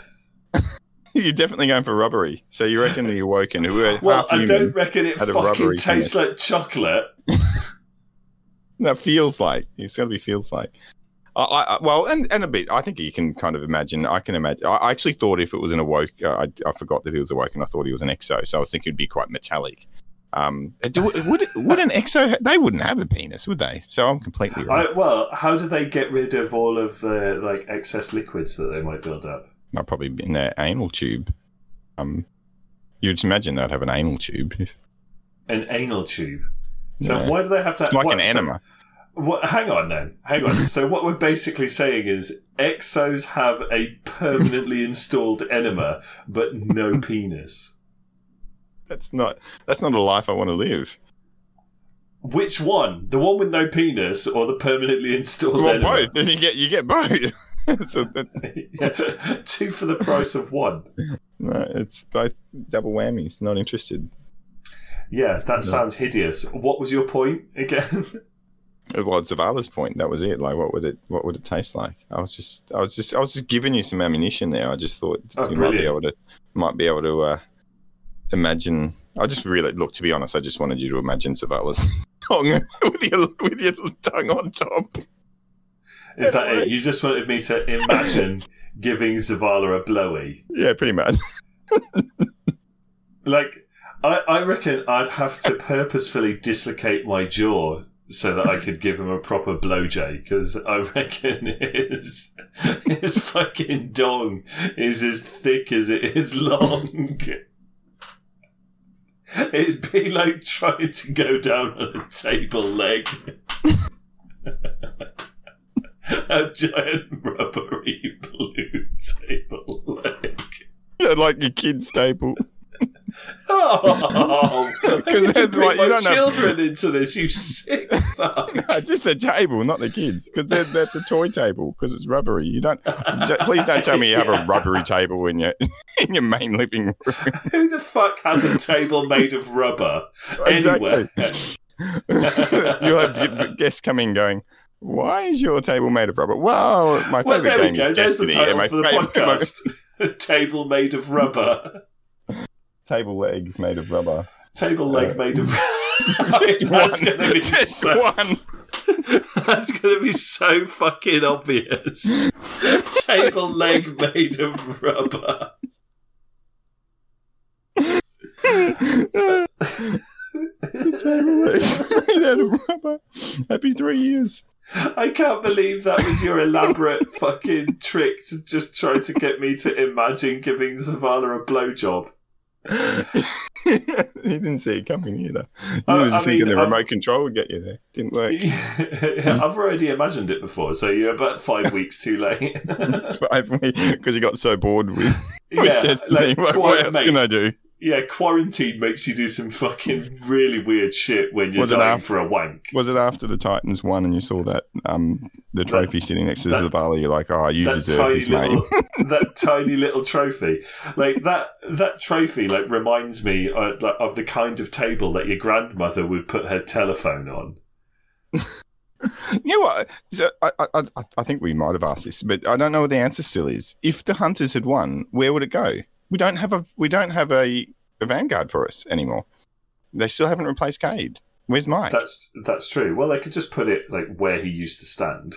You're definitely going for rubbery. So you reckon the awoken who are
Well, I don't reckon it fucking tastes like chocolate.
that feels like it's got to be feels like. I, I, well, and, and a bit. I think you can kind of imagine. I can imagine. I I actually thought if it was an awoke, uh, I, I forgot that he was awoken. I thought he was an exo, so I was thinking it'd be quite metallic. Um, do, would would an exo? They wouldn't have a penis, would they? So I'm completely right.
I, well, how do they get rid of all of the like excess liquids that they might build up?
I'd probably in their anal tube. Um, you'd imagine they'd have an anal tube.
An anal tube. So
Yeah.
why do they have to?
it's like
what-
an
so-
enema.
What, hang on then. Hang on. so what we're basically saying is exos have a permanently installed enema, but no penis.
That's not. That's not a life I want to live.
Which one? The one with no penis or the permanently installed
Well,
enema?
both. Then you get you get both.
Yeah. Two for the price of one.
no, it's both double whammies. Not interested.
Yeah, that sounds hideous. What was your point again?
Well, Zavala's point. That was it. Like, what would it? What would it taste like? I was just, I was just, I was just giving you some ammunition there. I just thought
Oh,
you might be able to, might be able to uh, imagine. I just really look. To be honest, I just wanted you to imagine Zavala's tongue with your with your tongue on top.
Is that it? You just wanted me to imagine giving Zavala a blowy.
Yeah, pretty much.
Like, I, I reckon I'd have to purposefully dislocate my jaw so that I could give him a proper blowjay because I reckon his, his fucking dong is as thick as it is long. It'd be like trying to go down on a table leg. a giant rubbery blue table leg.
like your kid's table.
Oh,
'Cause
because
that's
that's bring
like- you
my
don't have-
children into this, you sick fuck.
No, just the table, not the kids, because that's a toy table because it's rubbery. You don't. Please don't tell me you have a rubbery table in your in your main living room.
Who the fuck has a table made of rubber anywhere?
You'll have guests coming going, why is your table made of rubber? Well, my
well,
favourite
there we
game
go.
is
There's the title for the podcast. A table made of rubber.
Table legs made of rubber.
Table leg
Uh,
made of.
Just
that's
one.
gonna be
Just
so.
one.
That's gonna be so fucking obvious. table leg made of rubber.
table legs made out of rubber. Happy three years.
I can't believe that was your elaborate fucking trick to just try to get me to imagine giving Zavala a blowjob.
he didn't see it coming either. He
I-
just thinking
mean,
the
I've-
remote control would get you there. Didn't work.
I've already imagined it before, so you're about five weeks too late.
because you got so bored with, with
yeah,
Destiny.
like,
what, what else
mate,
can I do?
Yeah, quarantine makes you do some fucking really weird shit when you're
Was
dying
after-
for a wank.
Was it after the Titans won and you saw that um the trophy sitting next to
that-
Zavala? You're like, oh, you deserve this, mate.
that tiny little trophy, like that, that trophy, like reminds me uh, like, of the kind of table that your grandmother would put her telephone on.
You know what? So I, I, I think we might have asked this, but I don't know what the answer still is. If the hunters had won, where would it go? We don't have a we don't have a, a vanguard for us anymore. They still haven't replaced Cayde. Where's Mike?
That's that's true. Well, they could just put it like where he used to stand.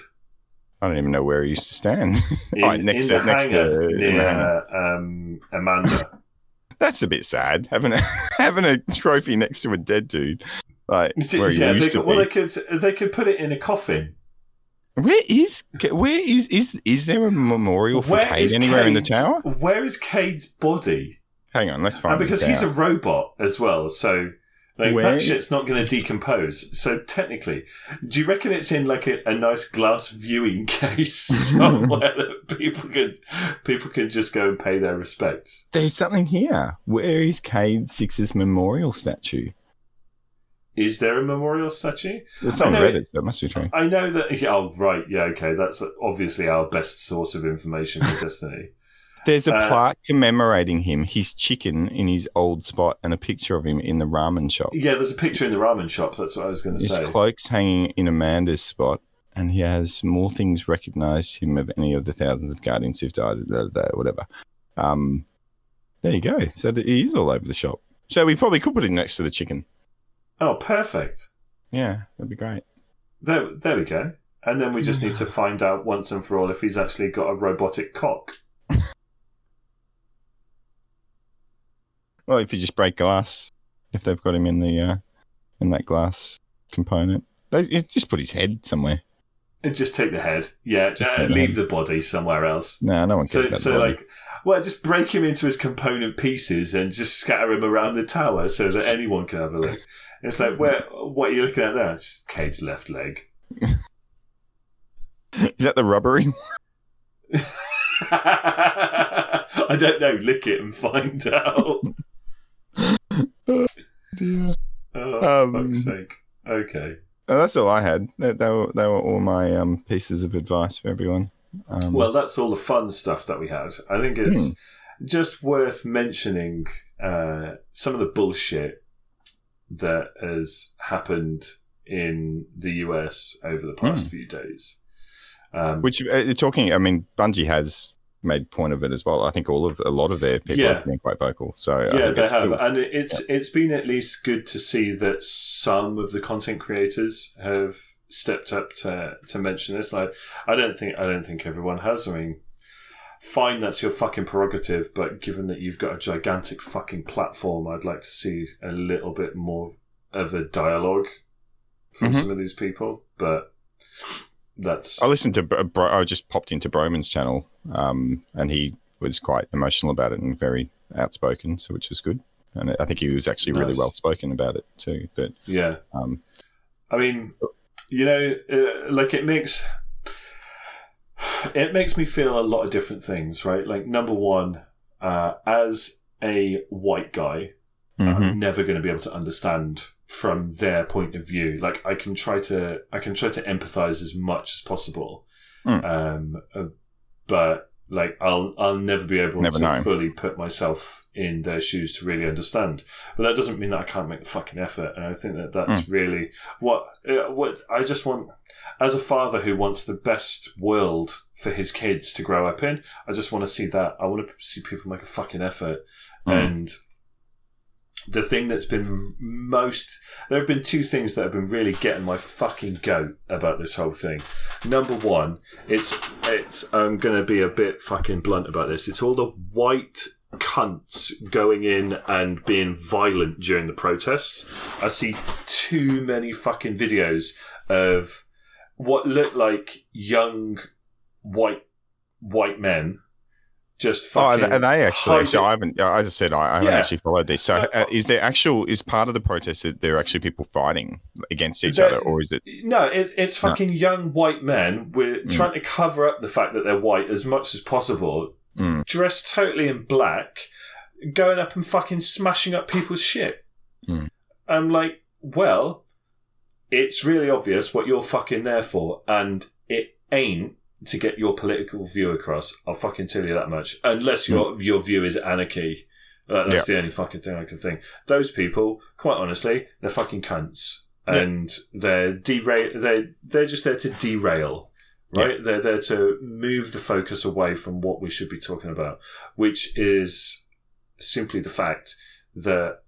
I don't even know where he used to stand.
In,
Right, next
in
to- next
hangar
in
near
hangar.
um, Amanda.
That's a bit sad having a having a trophy next to a dead dude. Like where he
yeah, they
used
could,
to
well,
be.
they could they could put it in a coffin.
Where is where is is is there a memorial for
Where Cayde
anywhere in the tower?
Where is Cayde's body?
Hang on, let's find
And because he's a robot as well, so like
Where
that shit's not going to decompose. So technically, do you reckon it's in like a, a nice glass viewing case somewhere that people can people can just go and pay their respects?
There's something here. Where is Cayde Six's memorial statue?
Is there a memorial statue?
It's on Reddit,
it-
so it must be true.
I know that. Oh, right. Yeah. Okay. That's obviously our best source of information for Destiny.
There's a
Uh,
plaque commemorating him, his chicken in his old spot, and a picture of him in the ramen shop.
Yeah. There's a picture in the ramen shop. That's what I was going to say.
His cloak's hanging in Amanda's spot, and he has more things recognized him of any of the thousands of guardians who've died, da, da, da, whatever. Um, there you go. So he is all over the shop. So we probably could put him next to the chicken.
Oh, perfect.
Yeah, that'd be great.
There, there we go. And then we just need to find out once and for all if he's actually got a robotic cock.
Well, if you just break glass, if they've got him in the uh, in that glass component, they just put his head somewhere.
And just take the head. Yeah, uh, leave the body somewhere else.
No, no one cares
So,
about
so
the body.
like, well, just break him into his component pieces and just scatter him around the tower so that anyone can have a look. It's like, where? What are you looking at there? It's Cayde's left leg.
Is that the rubbery?
I don't know. Lick it and find out. Oh,
Um,
fuck's sake. Okay.
That's all I had. They, they were they were all my um, pieces of advice for everyone. Um,
Well, that's all the fun stuff that we had. I think it's
Hmm.
just worth mentioning uh, some of the bullshit that has happened in the US over the past
Hmm.
few days. Um,
which uh, you're talking. I mean, Bungie has made point of it as well. I think all of a lot of their people
Yeah.
have been quite vocal. So
yeah, they have,
cool.
and it- it's it's been at least good to see that some of the content creators have stepped up to to mention this. Like, I don't think I don't think everyone has. I mean, fine, that's your fucking prerogative, but given that you've got a gigantic fucking platform, I'd like to see a little bit more of a dialogue from
Mhm.
some of these people. But that's
I listened to. Bro- I just popped into Broman's channel, um, and he was quite emotional about it and very outspoken, so which was good. And I think he was actually really well spoken about it too. But
yeah.
um,
I mean, you know, uh, like it makes it makes me feel a lot of different things, right? Like number one, uh, as a white guy,
mhm.
I'm never going to be able to understand from their point of view. Like I can try to, I can try to empathize as much as possible,
Mm.
um, uh, but like I'll, I'll never be able
Never
to
know.
fully put myself in their shoes to really understand. But that doesn't mean that I can't make the fucking effort. And I think that that's
Hmm.
really what, uh, what I just want. As a father who wants the best world for his kids to grow up in, I just want to see that. I want to see people make a fucking effort.
Mm.
And the thing that's been most there have been two things that have been really getting my fucking goat about this whole thing. Number one, it's it's I'm gonna be a bit fucking blunt about this. It's all the white cunts going in and being violent during the protests. I see too many fucking videos of what look like young white white men just
Oh,
fucking
are they actually? So I haven't. As I said, I, I haven't
Yeah.
actually followed this. So,
Uh,
is there actual? Is part of the protest that there are actually people fighting against each other, or is it?
No, it, it's
No.
fucking young white men. We're
Mm.
trying to cover up the fact that they're white as much as possible,
Mm.
dressed totally in black, going up and fucking smashing up people's shit.
Mm.
I'm like, well, it's really obvious what you're fucking there for, and it ain't to get your political view across. I'll fucking tell you that much. Unless your your view is anarchy. Uh, that's the only fucking thing I can think. Those people, quite honestly, they're fucking cunts,
Yeah.
and they're derail. They they're just there to derail, right? They're there to move the focus away from what we should be talking about, which is simply the fact that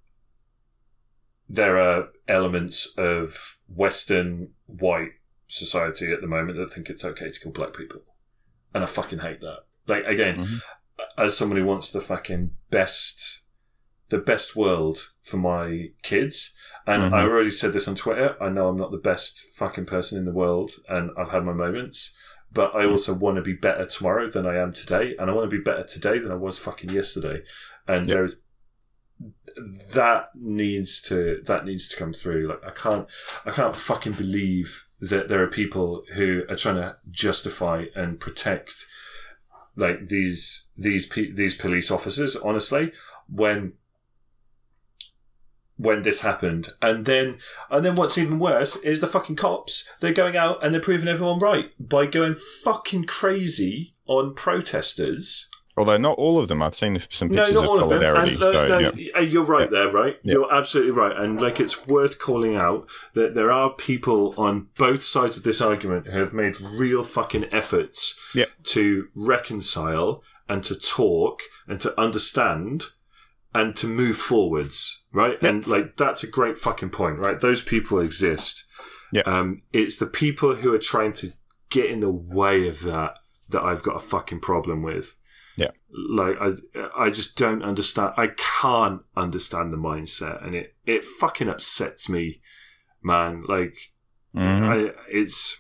there are elements of Western white society at the moment that think it's okay to kill black people, and I fucking hate that. Like again,
Mhm.
as someone who wants the fucking best, the best world for my kids. And
Mhm.
I already said this on Twitter. I know I'm not the best fucking person in the world, and I've had my moments. But I also want to be better tomorrow than I am today, and I want to be better today than I was fucking yesterday. And
Yeah.
there's that needs to that needs to come through. Like I can't I can't fucking believe that there are people who are trying to justify and protect like these these these police officers. Honestly, when when this happened, and then and then what's even worse is the fucking cops. They're going out and they're proving everyone right by going fucking crazy on protesters.
Although not all of them. I've seen some
No,
pictures
not
of
all of
solidarity.
And, uh,
so,
no,
yeah.
uh, You're right
Yeah.
there, right?
Yeah.
You're absolutely right. And like, it's worth calling out that there are people on both sides of this argument who have made real fucking efforts to reconcile and to talk and to understand and to move forwards, right? And like, that's a great fucking point, right? Those people exist.
Yeah.
Um, it's the people who are trying to get in the way of that that I've got a fucking problem with like I I just don't understand. I can't understand the mindset, and it it fucking upsets me, man. Like
Mhm.
I it's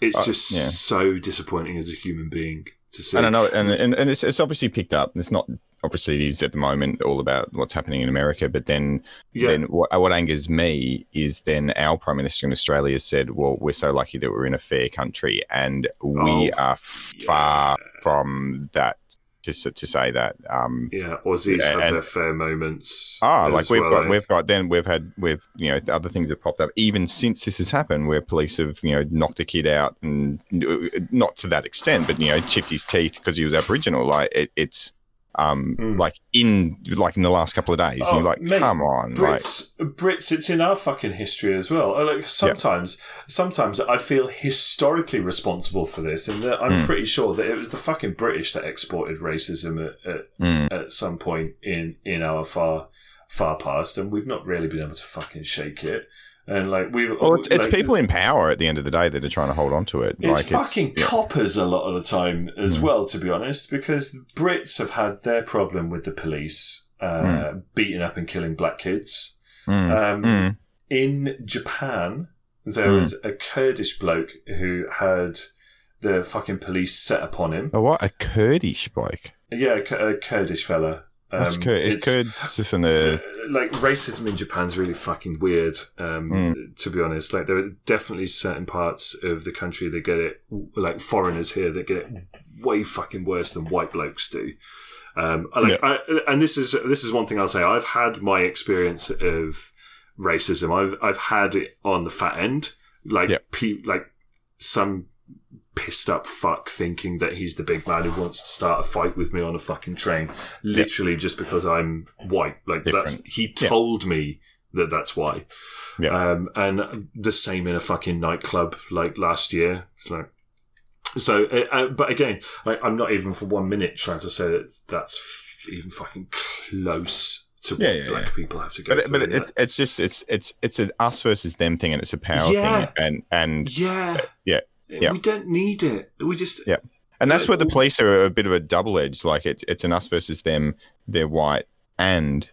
it's
Uh,
just
yeah.
so disappointing as a human being to see.
I don't know, and and, and it's, it's obviously picked up. It's not obviously it is at the moment all about what's happening in America, but then
Yeah,
then what, what angers me is then our prime minister in Australia said, "Well, we're so lucky that we're in a fair country, and we
Oh,
are far from that." To, to say that, um,
yeah. Aussies
Yeah,
have their fair moments.
Ah, like we've
well,
got,
eh?
we've got, then we've had, we've, you know, other things have popped up even since this has happened, where police have, you know, knocked a kid out and uh, not to that extent, but you know, chipped his teeth because he was Aboriginal. Like it, it's, um,
Mm.
like in, like in the last couple of days, and
Oh,
you're like,
mate,
come on, like,
Brits, Brits, it's in our fucking history as well. Uh, Like sometimes, sometimes I feel historically responsible for this, and I'm
Mm.
pretty sure that it was the fucking British that exported racism at, at,
mm,
at some point in in our far far past, and we've not really been able to fucking shake it. And like we,
well, it's, it's people in power at the end of the day that are trying to hold on to it.
It's
like
fucking
yeah.
coppers a lot of the time as
Mm.
well, to be honest, because Brits have had their problem with the police uh, beating up and killing black kids.
Mm,
Um,
mm,
In Japan, there
Mm.
was a Kurdish bloke who had the fucking police set upon him.
oh, what a Kurdish bloke.
Yeah, a, a Kurdish fella.
What's
Um,
Kur- is
it's-
Kurds from the?
like racism in Japan's really fucking weird. Um,
Mm.
To be honest, like there are definitely certain parts of the country that get it, like foreigners here that get it way fucking worse than white blokes do. Um, like, I, and this is this is one thing I'll say. I've had my experience of racism. I've I've had it on the fat end, like
Yeah.
pe- like some pissed up fuck thinking that he's the big man who wants to start a fight with me on a fucking train, literally just because I'm white. Like that's
Different.
he
Yeah.
told me that that's why.
Yeah.
Um, and the same in a fucking nightclub like last year. It's like. So, uh, uh, but again, like I'm not even for one minute trying to say that that's f- even fucking close to what
Yeah, yeah,
black
yeah.
people have to go
But,
through.
but it's it's just it's it's it's an us versus them thing, and it's a power thing, and and
yeah,
Yeah, yeah.
We don't need it. We just
Yeah. And that's where the police are a bit of a double edged. Like it's it's an us versus them. They're white and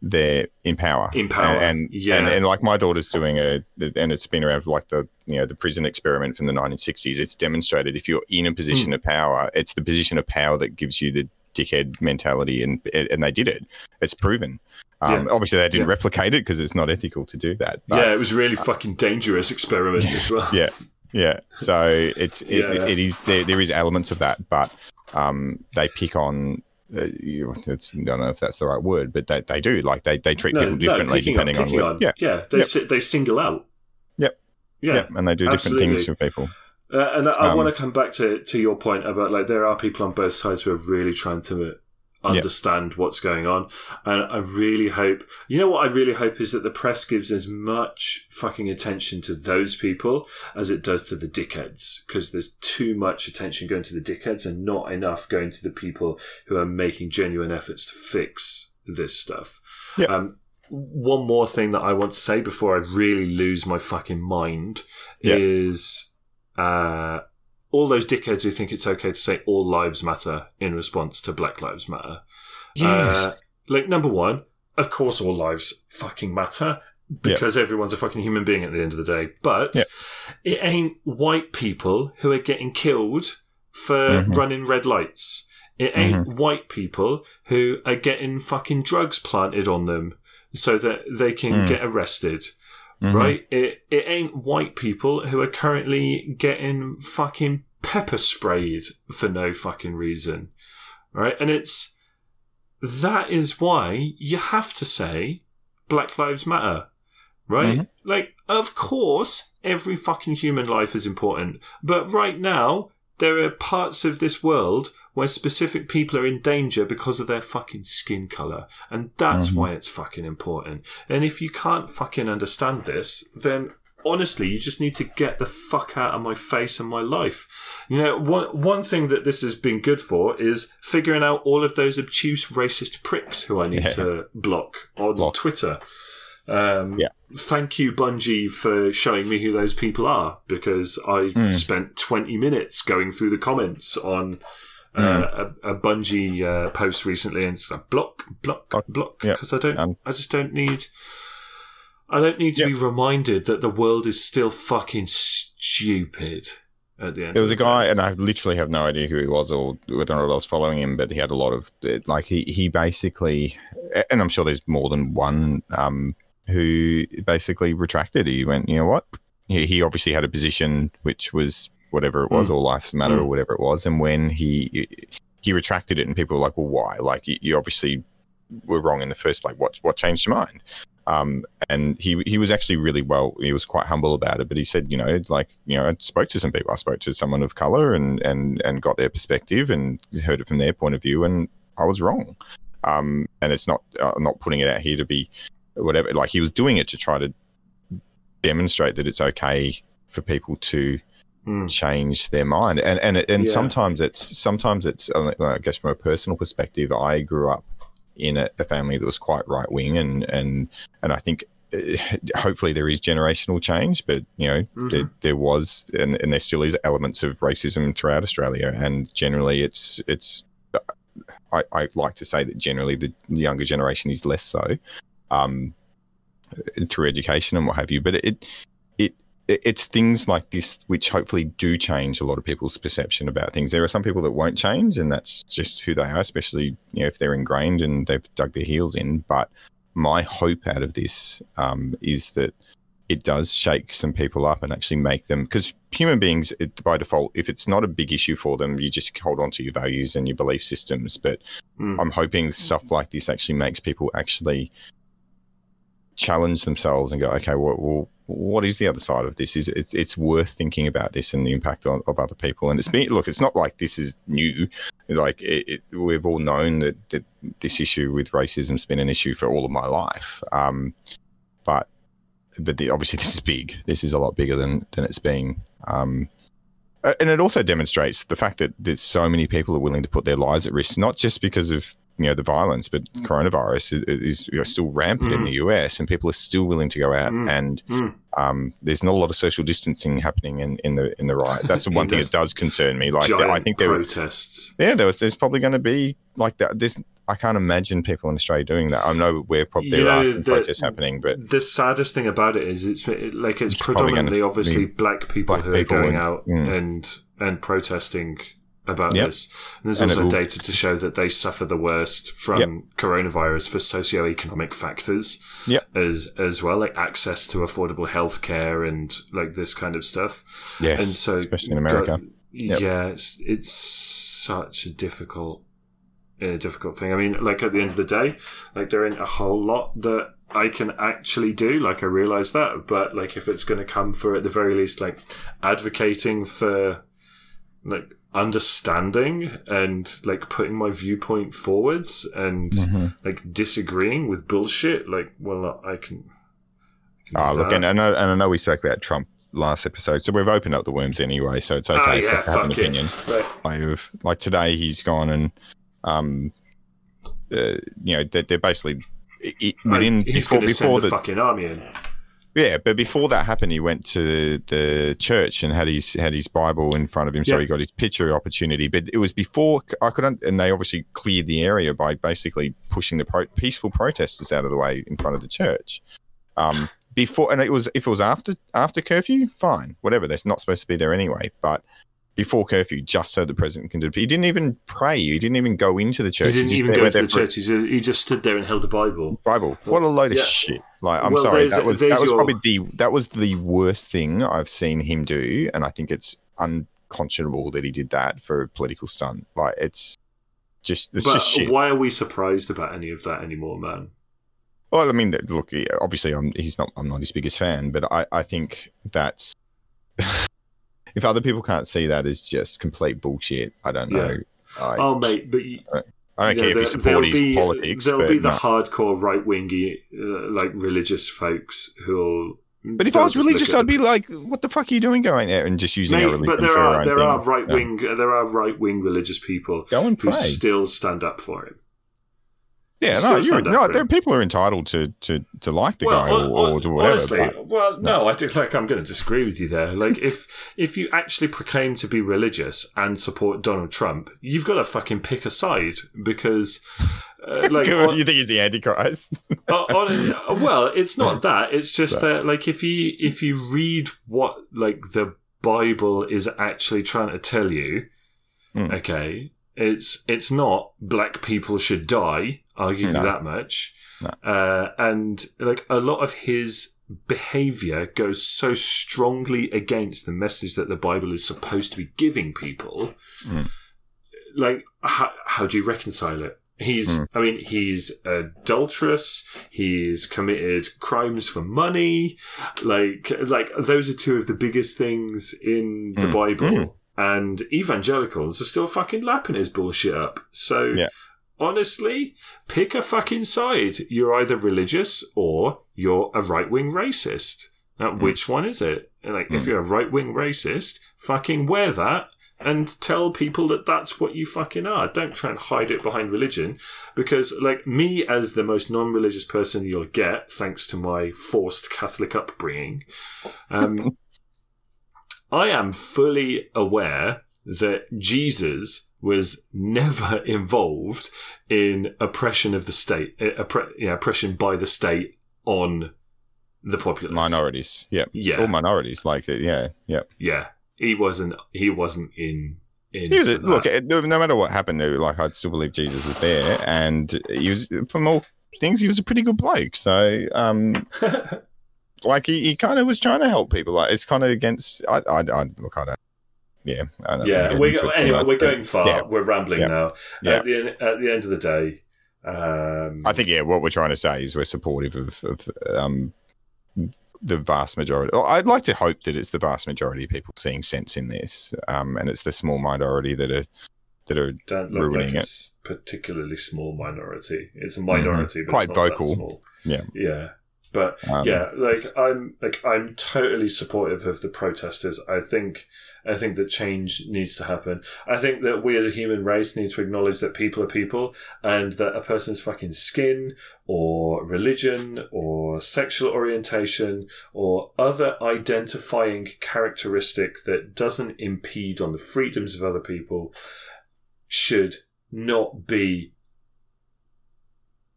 they're in power.
In power,
And, and,
yeah.
and, and like my daughter's doing a, and it's been around like the you know the prison experiment from the 1960s. It's demonstrated if you're in a position
Hmm.
of power, it's the position of power that gives you the dickhead mentality, and and they did it. It's proven. Um, Obviously, they didn't
Yeah.
replicate it because it's not ethical to do that. but-
yeah, it was a really fucking dangerous experiment as well.
yeah, yeah. So it's it,
Yeah.
it is there. There is elements of that, but um, they pick on. Uh, you, it's, I don't know if that's the right word, but they, they do like they, they treat
No,
people differently
on-
depending on,
picking
where,
on.
yeah,
yeah. They
Yep.
si- they single out.
Yep.
Yeah.
yeah, and they do different things
absolutely.
for people.
Uh, and I, I
Um,
want to come back to, to your point about like there are people on both sides who are really trying to understand what's going on, and I really hope you know what I really hope is that the press gives as much fucking attention to those people as it does to the dickheads because there's too much attention going to the dickheads and not enough going to the people who are making genuine efforts to fix this stuff.
Yeah.
Um, one more thing that I want to say before I really lose my fucking mind
Yeah.
is uh, all those dickheads who think it's okay to say all lives matter in response to Black Lives Matter. Uh, like number one, of course, all lives fucking matter because everyone's a fucking human being at the end of the day. But
Yeah.
it ain't white people who are getting killed for
Mhm.
running red lights. It ain't white people who are getting fucking drugs planted on them so that they can
Mm.
get arrested.
Mhm.
Right? It it ain't white people who are currently getting fucking pepper sprayed for no fucking reason. Right? And it's that is why you have to say Black Lives Matter. Right?
Mhm.
Like, of course, every fucking human life is important. But right now, there are parts of this world where specific people are in danger because of their fucking skin color. And that's
Mhm.
why it's fucking important. And if you can't fucking understand this, then honestly, you just need to get the fuck out of my face and my life. You know, one, one thing that this has been good for is figuring out all of those obtuse racist pricks who I need
Yeah.
to block on
Block.
Twitter. Um,
Yeah.
Thank you, Bungie, for showing me who those people are because I
Mm.
spent 20 minutes going through the comments on uh, a, a Bungie uh, post recently and it's like block, block,
Block. Yeah.
Because I don't,
Um,
I just don't need, I don't need to
Yeah.
be reminded that the world is still fucking stupid at the end.
There was
of
a
the
guy,
day.
and I literally have no idea who he was or whether or not I was following him, but he had a lot of like he he basically, and I'm sure there's more than one um, who basically retracted. He went, you know what? He, he obviously had a position which was whatever it was, or Life's matter, or
Mm.
whatever it was, and when he he retracted it, and people were like, well, why? Like you, you obviously were wrong in the first place. What what changed your mind? Um, and he he was actually really well. He was quite humble about it, but he said, you know, like you know, I spoke to some people. I spoke to someone of color and and and got their perspective and heard it from their point of view, and I was wrong. Um, and it's not uh, not putting it out here to be whatever. Like he was doing it to try to demonstrate that it's okay for people to
Mm.
change their mind and and and
Yeah.
sometimes it's sometimes it's i guess from a personal perspective i grew up in a, a family that was quite right wing and and and i think uh, hopefully there is generational change but you know
Mhm.
there, there was and, and there still is elements of racism throughout australia and generally it's it's I, I like to say that generally the younger generation is less so um, through education and what have you. But it it's things like this which hopefully do change a lot of people's perception about things. There are some people that won't change, and that's just who they are, especially you know if they're ingrained and they've dug their heels in. But my hope out of this um, is that it does shake some people up and actually make them because human beings it, by default if it's not a big issue for them you just hold on to your values and your belief systems but
Mm.
i'm hoping stuff like this actually makes people actually challenge themselves and go okay well, well what is the other side of this is it's, it's worth thinking about this and the impact on, of other people and it's been look it's not like this is new like it, it, we've all known that, that this issue with racism's been an issue for all of my life um, but but the, obviously this is big. This is a lot bigger than than it's been. Um, and it also demonstrates the fact that there's so many people are willing to put their lives at risk, not just because of you know the violence, but coronavirus is, is you know, still rampant in
Mm.
the US, and people are still willing to go out
Mm.
and
Mm.
um, there's not a lot of social distancing happening in, in the in the riot. That's the one thing that does concern me. Like I think there,
protests.
yeah, there was, there's probably going to be like that. There's I can't imagine people in Australia doing that. I know we're probably there are some
the-
protests happening, but
The saddest thing about it is it's it- like it's
It's
predominantly obviously black people
black
who
people
are going
and-
out
mm.
and and protesting about
Yep.
this. And there's
And
also data to show that they suffer the worst from
Yep.
coronavirus for socioeconomic factors
Yep.
as as well, like access to affordable healthcare and like this kind of stuff.
yes,
and so
especially in America.
God, yeah, it's, it's such a difficult, a difficult thing. I mean, like at the end of the day, like there ain't a whole lot that I can actually do. Like I realize that, but like if it's going to come for at the very least, like advocating for like understanding and like putting my viewpoint forwards and
Mhm.
like disagreeing with bullshit, like well, I can. I can
Ah, look,
that.
and I know, and I know we spoke about Trump last episode, so we've opened up the worms anyway, so it's okay
Ah,
to
yeah,
have an opinion.
Like,
Like, like today, he's gone and, um, uh, you know, they're, they're basically it, within before before
the
the
fucking army in.
Yeah, but before that happened, he went to the church and had his had his Bible in front of him, so he got his picture opportunity. But it was before I could, and they obviously cleared the area by basically pushing the pro- peaceful protesters out of the way in front of the church. Um, before, and it was if it was after after curfew, fine, whatever. They're not supposed to be there anyway. But before curfew, just so the president can do. It. He didn't even pray. He didn't even go into the church.
he didn't
just
even go to
there
the church. He just, he just stood there and held the Bible.
Bible. What a load of shit! Like, I'm
Well,
sorry, that was that was
your-
probably the that was the worst thing I've seen him do, and I think it's unconscionable that he did that for a political stunt. Like, it's just it's
but
just shit.
why are we surprised about any of that anymore, man?
Well, I mean, look, obviously, I'm he's not I'm not his biggest fan, but I I think that's if other people can't see that as just complete bullshit, I don't
Yeah.
know. I,
Oh, mate, but you,
I don't care if you support his
be-
politics,
There'll be the
no.
hardcore right wingy, uh, like religious folks who'll.
But if I was religious, I'd be like, "What the fuck are you doing going there and just using
Mate,
religion
but there are
own
there
thing?"
are right
No.
wing there are right wing religious people
Go and
who still stand up for him.
Yeah, no, you're, no. There people are entitled to to, to like the guy
hon-
or, or do whatever.
honestly,
but-
well, no, I do, like I'm going to disagree with you there. Like, if if you actually proclaim to be religious and support Donald Trump, you've got to fucking pick a side because, uh, like, on-
you think he's the Antichrist?
Uh, on- well, it's not that. It's just that, like, if you if you read what like the Bible is actually trying to tell you,
Hmm.
okay, it's it's not black people should die. I'll give
No.
you that much.
No.
Uh, and like a lot of his behavior goes so strongly against the message that the Bible is supposed to be giving people.
Hmm.
Like, how, how do you reconcile it? He's,
Hmm.
I mean, he's adulterous. He's committed crimes for money. Like, like those are two of the biggest things in the
Hmm.
Bible.
Hmm.
And evangelicals are still fucking lapping his bullshit up. So,
Yeah.
Honestly, pick a fucking side. You're either religious or you're a right wing racist. Now,
Hmm.
which one is it? Like, if you're a right wing racist, fucking wear that and tell people that that's what you fucking are. Don't try and hide it behind religion. Because, like, me as the most non religious person you'll get, thanks to my forced Catholic upbringing, um, I am fully aware that Jesus was never involved in oppression of the state, uh, oppre- yeah, oppression by the state on the populace.
minorities, yeah,
Yeah.
all minorities, like it, yeah, yeah.
Yeah, he wasn't. He wasn't in. in
He was, look, no no matter what happened, though, like I'd still believe Jesus was there, and he was from all things, he was a pretty good bloke. So, um, like he, he kind of was trying to help people. Like it's kind of against. I, I, I look, I don't. Yeah,
yeah. We
get into it too
anyway.
much,
We're going far.
Yeah,
We're rambling
Yeah.
now.
Yeah.
At the end, at the end of the day, um,
I think yeah, what we're trying to say is we're supportive of, of um, the vast majority. I'd like to hope that it's the vast majority of people seeing sense in this, um, and it's the small minority that are that are
don't look
ruining
like
it.
particularly small minority. It's a minority, but
Quite vocal. Yeah.
yeah. But
um,
yeah, like I'm like I'm totally supportive of the protesters. I think I think that change needs to happen. I think that we as a human race need to acknowledge that people are people and that a person's fucking skin or religion or sexual orientation or other identifying characteristic that doesn't impede on the freedoms of other people should not be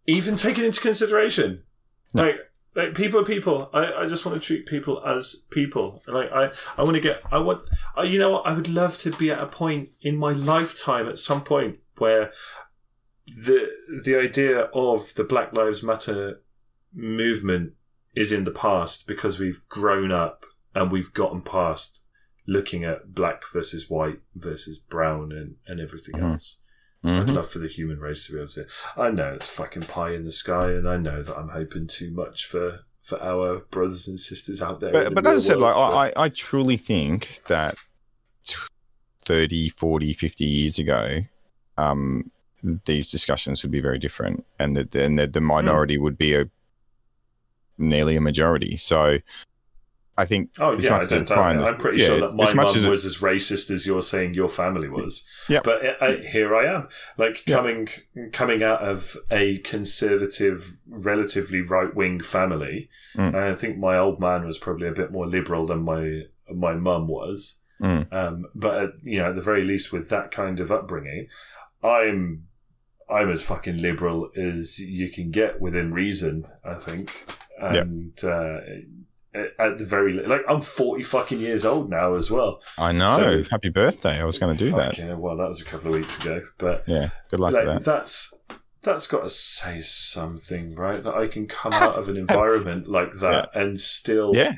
even taken into consideration.
No.
Like like people are people. I, I just want to treat people as people. And Like I, I want to get. I want. I, you know what? I would love to be at a point in my lifetime at some point where the the idea of the Black Lives Matter movement is in the past because we've grown up and we've gotten past looking at black versus white versus brown and, and everything
Mhm.
else. I'd
mhm.
love for the human race to be able to. I know it's fucking pie in the sky, and I know that I'm hoping too much for for our brothers and sisters out there.
But,
the
but as I said, like
world,
I, I, truly think that t- 30, 40, 50 years ago, um, these discussions would be very different, and that and that the minority would be a nearly a majority. So I think.
Oh
as
yeah, I
as it's fine.
I'm pretty
yeah,
sure that my mum
it-
was as racist as you're saying your family was.
Yeah.
But I, I, here I am, like
Yeah.
coming coming out of a conservative, relatively right wing family.
Mm.
I think my old man was probably a bit more liberal than my my mum was.
Mm.
Um, but at, you know, at the very least, with that kind of upbringing, I'm I'm as fucking liberal as you can get within reason. I think, and uh, at the very like, I'm 40 fucking years old now as well.
I know.
So-
Happy birthday! I was going to do that.
Hell, well, that was a couple of weeks ago, but
Yeah. Good luck
like,
that.
that's that's got to say something, right? That I can come out of an environment like that and still
Yeah.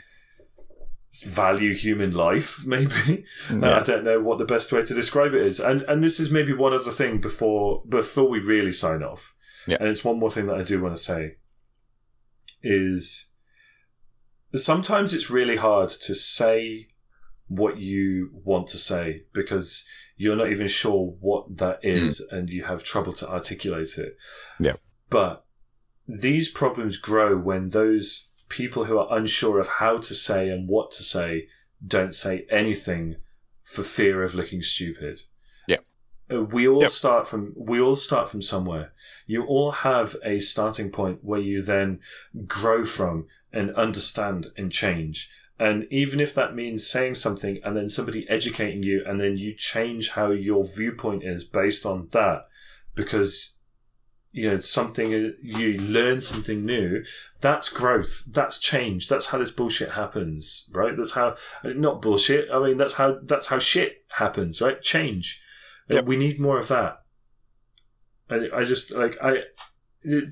value human life, maybe. Uh,
Yeah.
I don't know what the best way to describe it is. And and this is maybe one other thing before before we really sign off.
Yeah.
And it's one more thing that I do want to say is sometimes it's really hard to say what you want to say because you're not even sure what that is and you have trouble to articulate it.
Yeah.
But these problems grow when those people who are unsure of how to say and what to say don't say anything for fear of looking stupid.
Yeah.
Uh, We all
Yep.
start from we all start from somewhere. You all have a starting point where you then grow from and understand and change. And even if that means saying something and then somebody educating you and then you change how your viewpoint is based on that because you know something you learn something new that's growth that's change that's how this bullshit happens right that's how not bullshit i mean that's how that's how shit happens right change
Yep.
we need more of that I, I just like i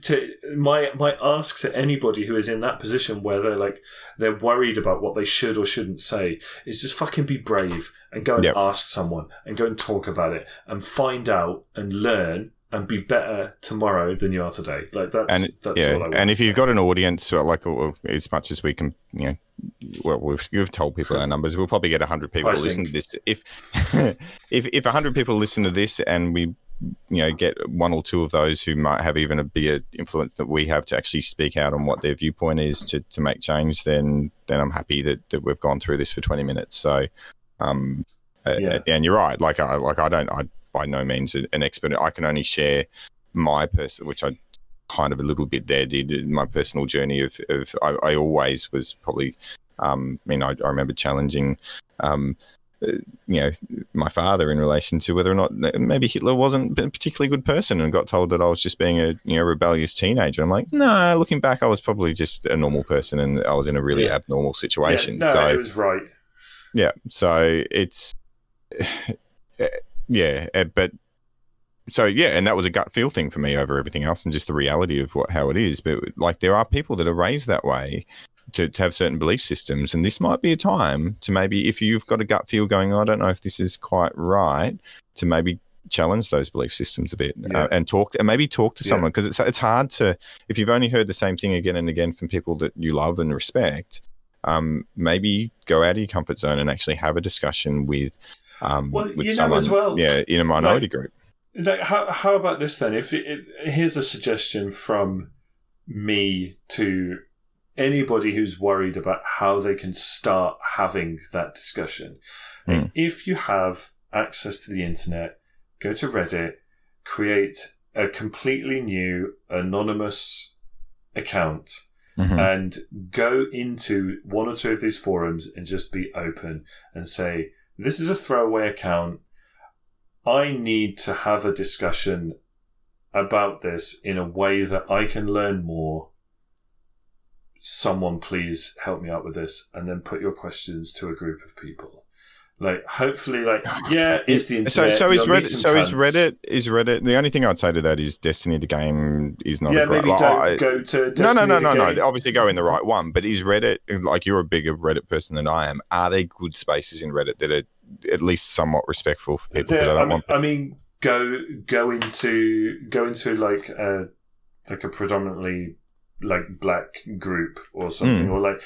to my my ask to anybody who is in that position where they're like they're worried about what they should or shouldn't say is just fucking be brave and go and
Yep.
ask someone and go and talk about it and find out and learn and be better tomorrow than you are today. Like that's
and
that's
yeah,
all I want
and if you've got an audience, like as much as we can, you know, well, we've, we've told people our numbers. We'll probably get hundred people
I
to listen
think.
to this. If if if hundred people listen to this, and we, you know, get one or two of those who might have even a bigger influence that we have to actually speak out on what their viewpoint is to, to make change, then then I'm happy that, that we've gone through this for twenty minutes. So, um,
Yeah.
and you're right. Like I like I don't I by no means an expert. I can only share my person, which I kind of a little bit there did in my personal journey of, of I, I always was probably um I mean I, I remember challenging um you know my father in relation to whether or not maybe Hitler wasn't a particularly good person and got told that I was just being a you know rebellious teenager I'm like no looking back I was probably just a normal person and I was in a really
Yeah.
abnormal
yeah,
situation
no,
so
it was right.
yeah so it's yeah uh, but so yeah and that was a gut feel thing for me over everything else and just the reality of what how it is but like there are people that are raised that way to, to have certain belief systems and this might be a time to maybe if you've got a gut feel going i don't know if this is quite right to maybe challenge those belief systems a bit
Yeah.
uh, and talk and maybe talk to
Yeah.
someone because it's it's hard to if you've only heard the same thing again and again from people that you love and respect um, maybe go out of your comfort zone and actually have a discussion with um,
Well,
with
you know
someone
as well,
yeah in a minority
like-
group
Like, how how about this then? If, if here's a suggestion from me to anybody who's worried about how they can start having that discussion.
Hmm.
If you have access to the internet, go to Reddit, create a completely new anonymous account
Mhm.
and go into one or two of these forums and just be open and say, This is a throwaway account. I need to have a discussion about this in a way that I can learn more. Someone please help me out with this and then put your questions to a group of people. Like hopefully like yeah, it's the internet.
so so is
you'll
Reddit so is. Reddit is Reddit the only thing I'd say to that is Destiny the game is not
Yeah,
a great
maybe
like,
don't
I-
go to
no, no,
Destiny
no, no, no.
game.
Obviously, go in the right one. But is Reddit like you're a bigger Reddit person than I am? Are there good spaces in Reddit that are at least somewhat respectful for people
There-
I
I,
don't
mean,
want.
I mean, go go into go into like a like a predominantly like black group or something,
Hmm.
or like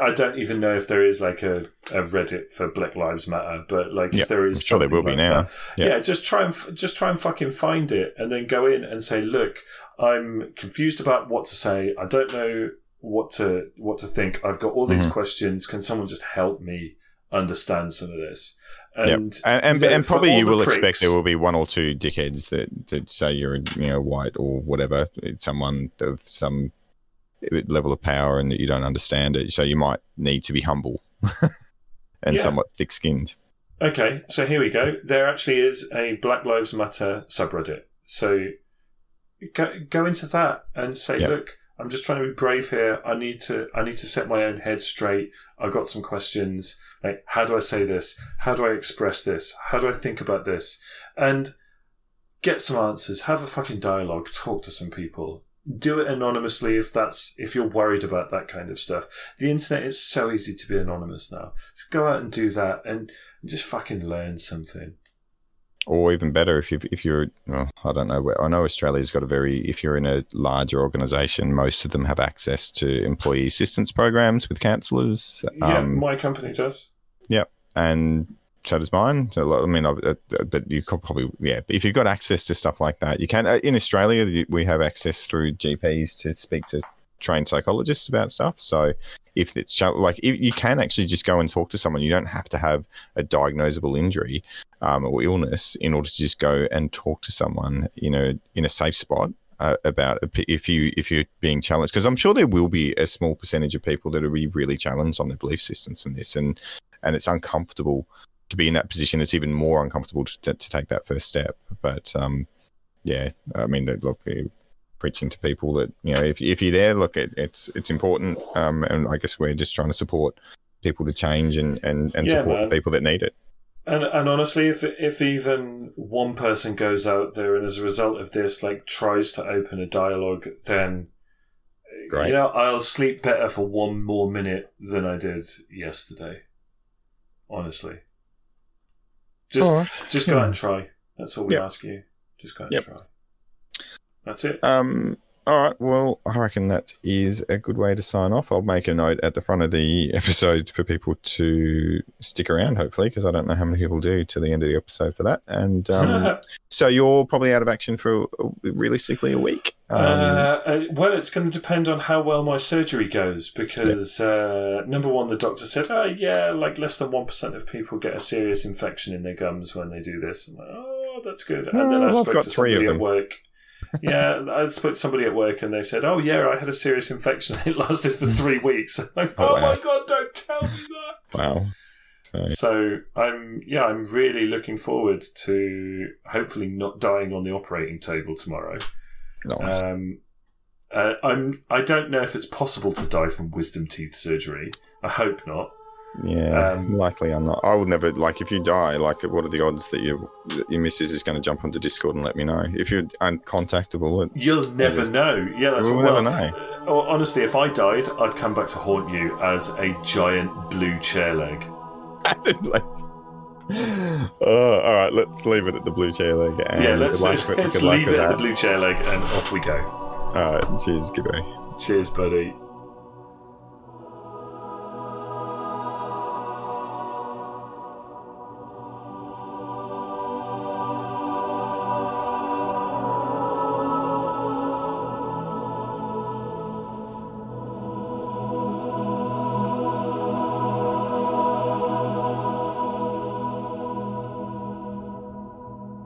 I don't even know if there is like a, a Reddit for Black Lives Matter, but like
Yeah,
if there is,
I'm sure there will be now.
that,
Yeah.
yeah. just try and f- just try and fucking find it, and then go in and say, look, I'm confused about what to say. I don't know what to what to think. I've got all these
Mhm.
questions. Can someone just help me understand some of this?
Yep.
And
And and,
you know,
and probably you will
pricks-
expect there will be one or two dickheads that, that say you're you know white or whatever. It's someone of some level of power and that you don't understand it. So you might need to be humble and
Yeah.
somewhat thick skinned.
Okay, so here we go. There actually is a Black Lives Matter subreddit. So go, go into that and say,
Yeah.
look, I'm just trying to be brave here. I need to I need to set my own head straight. I've got some questions. Like, how do I say this? How do I express this? How do I think about this? And get some answers. Have a fucking dialogue. Talk to some people. Do it anonymously if that's if you're worried about that kind of stuff. The internet is so easy to be anonymous now. So go out and do that and just fucking learn something.
Or even better, if you if you're, well, I don't know where. I know Australia's got a very. If you're in a larger organisation, most of them have access to employee assistance programs with counsellors.
Yeah,
Um,
my company does. Yep.
And so does mine. So, I mean, I- uh, but you could probably, yeah. But if you've got access to stuff like that, you can. uh, In Australia, we have access through GPs to speak to trained psychologists about stuff. So, if it's like you can actually just go and talk to someone, you don't have to have a diagnosable injury um, or illness in order to just go and talk to someone, you know, in a safe spot. Uh, about if you if you're being challenged because I'm sure there will be a small percentage of people that will be really challenged on their belief systems from this and and it's uncomfortable to be in that position. It's even more uncomfortable to, to take that first step. But um, yeah, I mean, that look, eh, preaching to people that you know, if if you're there, look, it, it's it's important. Um, and I guess we're just trying to support people to change and and, and
Yeah,
support
man.
people that need it.
And and honestly, if if even one person goes out there and as a result of this, like tries to open a dialogue, then
Great.
you know I'll sleep better for one more minute than I did yesterday. Honestly, just just go out and try. That's all we
Yep.
ask you. Just go out
Yep.
and try. That's it.
Um. All right. Well, I reckon that is a good way to sign off. I'll make a note at the front of the episode for people to stick around, hopefully, because I don't know how many people do to the end of the episode for that. And um, so you're probably out of action for uh, realistically a week. Um,
uh, uh, well, it's going to depend on how well my surgery goes because uh, number one, the doctor said, "Oh yeah, like less than one percent of people get a serious infection in their gums when they do this." Like, "Oh, that's good." And then I
I've
spoke
got
to
three of
somebody at work. Yeah, I spoke to somebody at work and they said, "Oh yeah, I had a serious infection. It lasted for three weeks." Like,
Oh,
"Oh,
wow.
my god, don't tell me that!"
wow. So,
So I'm yeah, I'm really looking forward to hopefully not dying on the operating table tomorrow.
nice.
Um, uh, I'm. I don't know if it's possible to die from wisdom teeth surgery. I hope not.
Yeah,
um,
likely I'm not. I would never like if you die. Like, what are the odds that your your missus is going to jump onto Discord and let me know if you're uncontactable?
You'll never know. Yeah, that's
We'll
well,
never know.
uh, honestly, if I died, I'd come back to haunt you as a giant blue chair leg.
like, oh, all right, let's leave it at the blue chair leg. And
yeah, let's
with-
let's leave it at the blue chair leg and off we go.
All right, cheers, goodbye.
Cheers, buddy.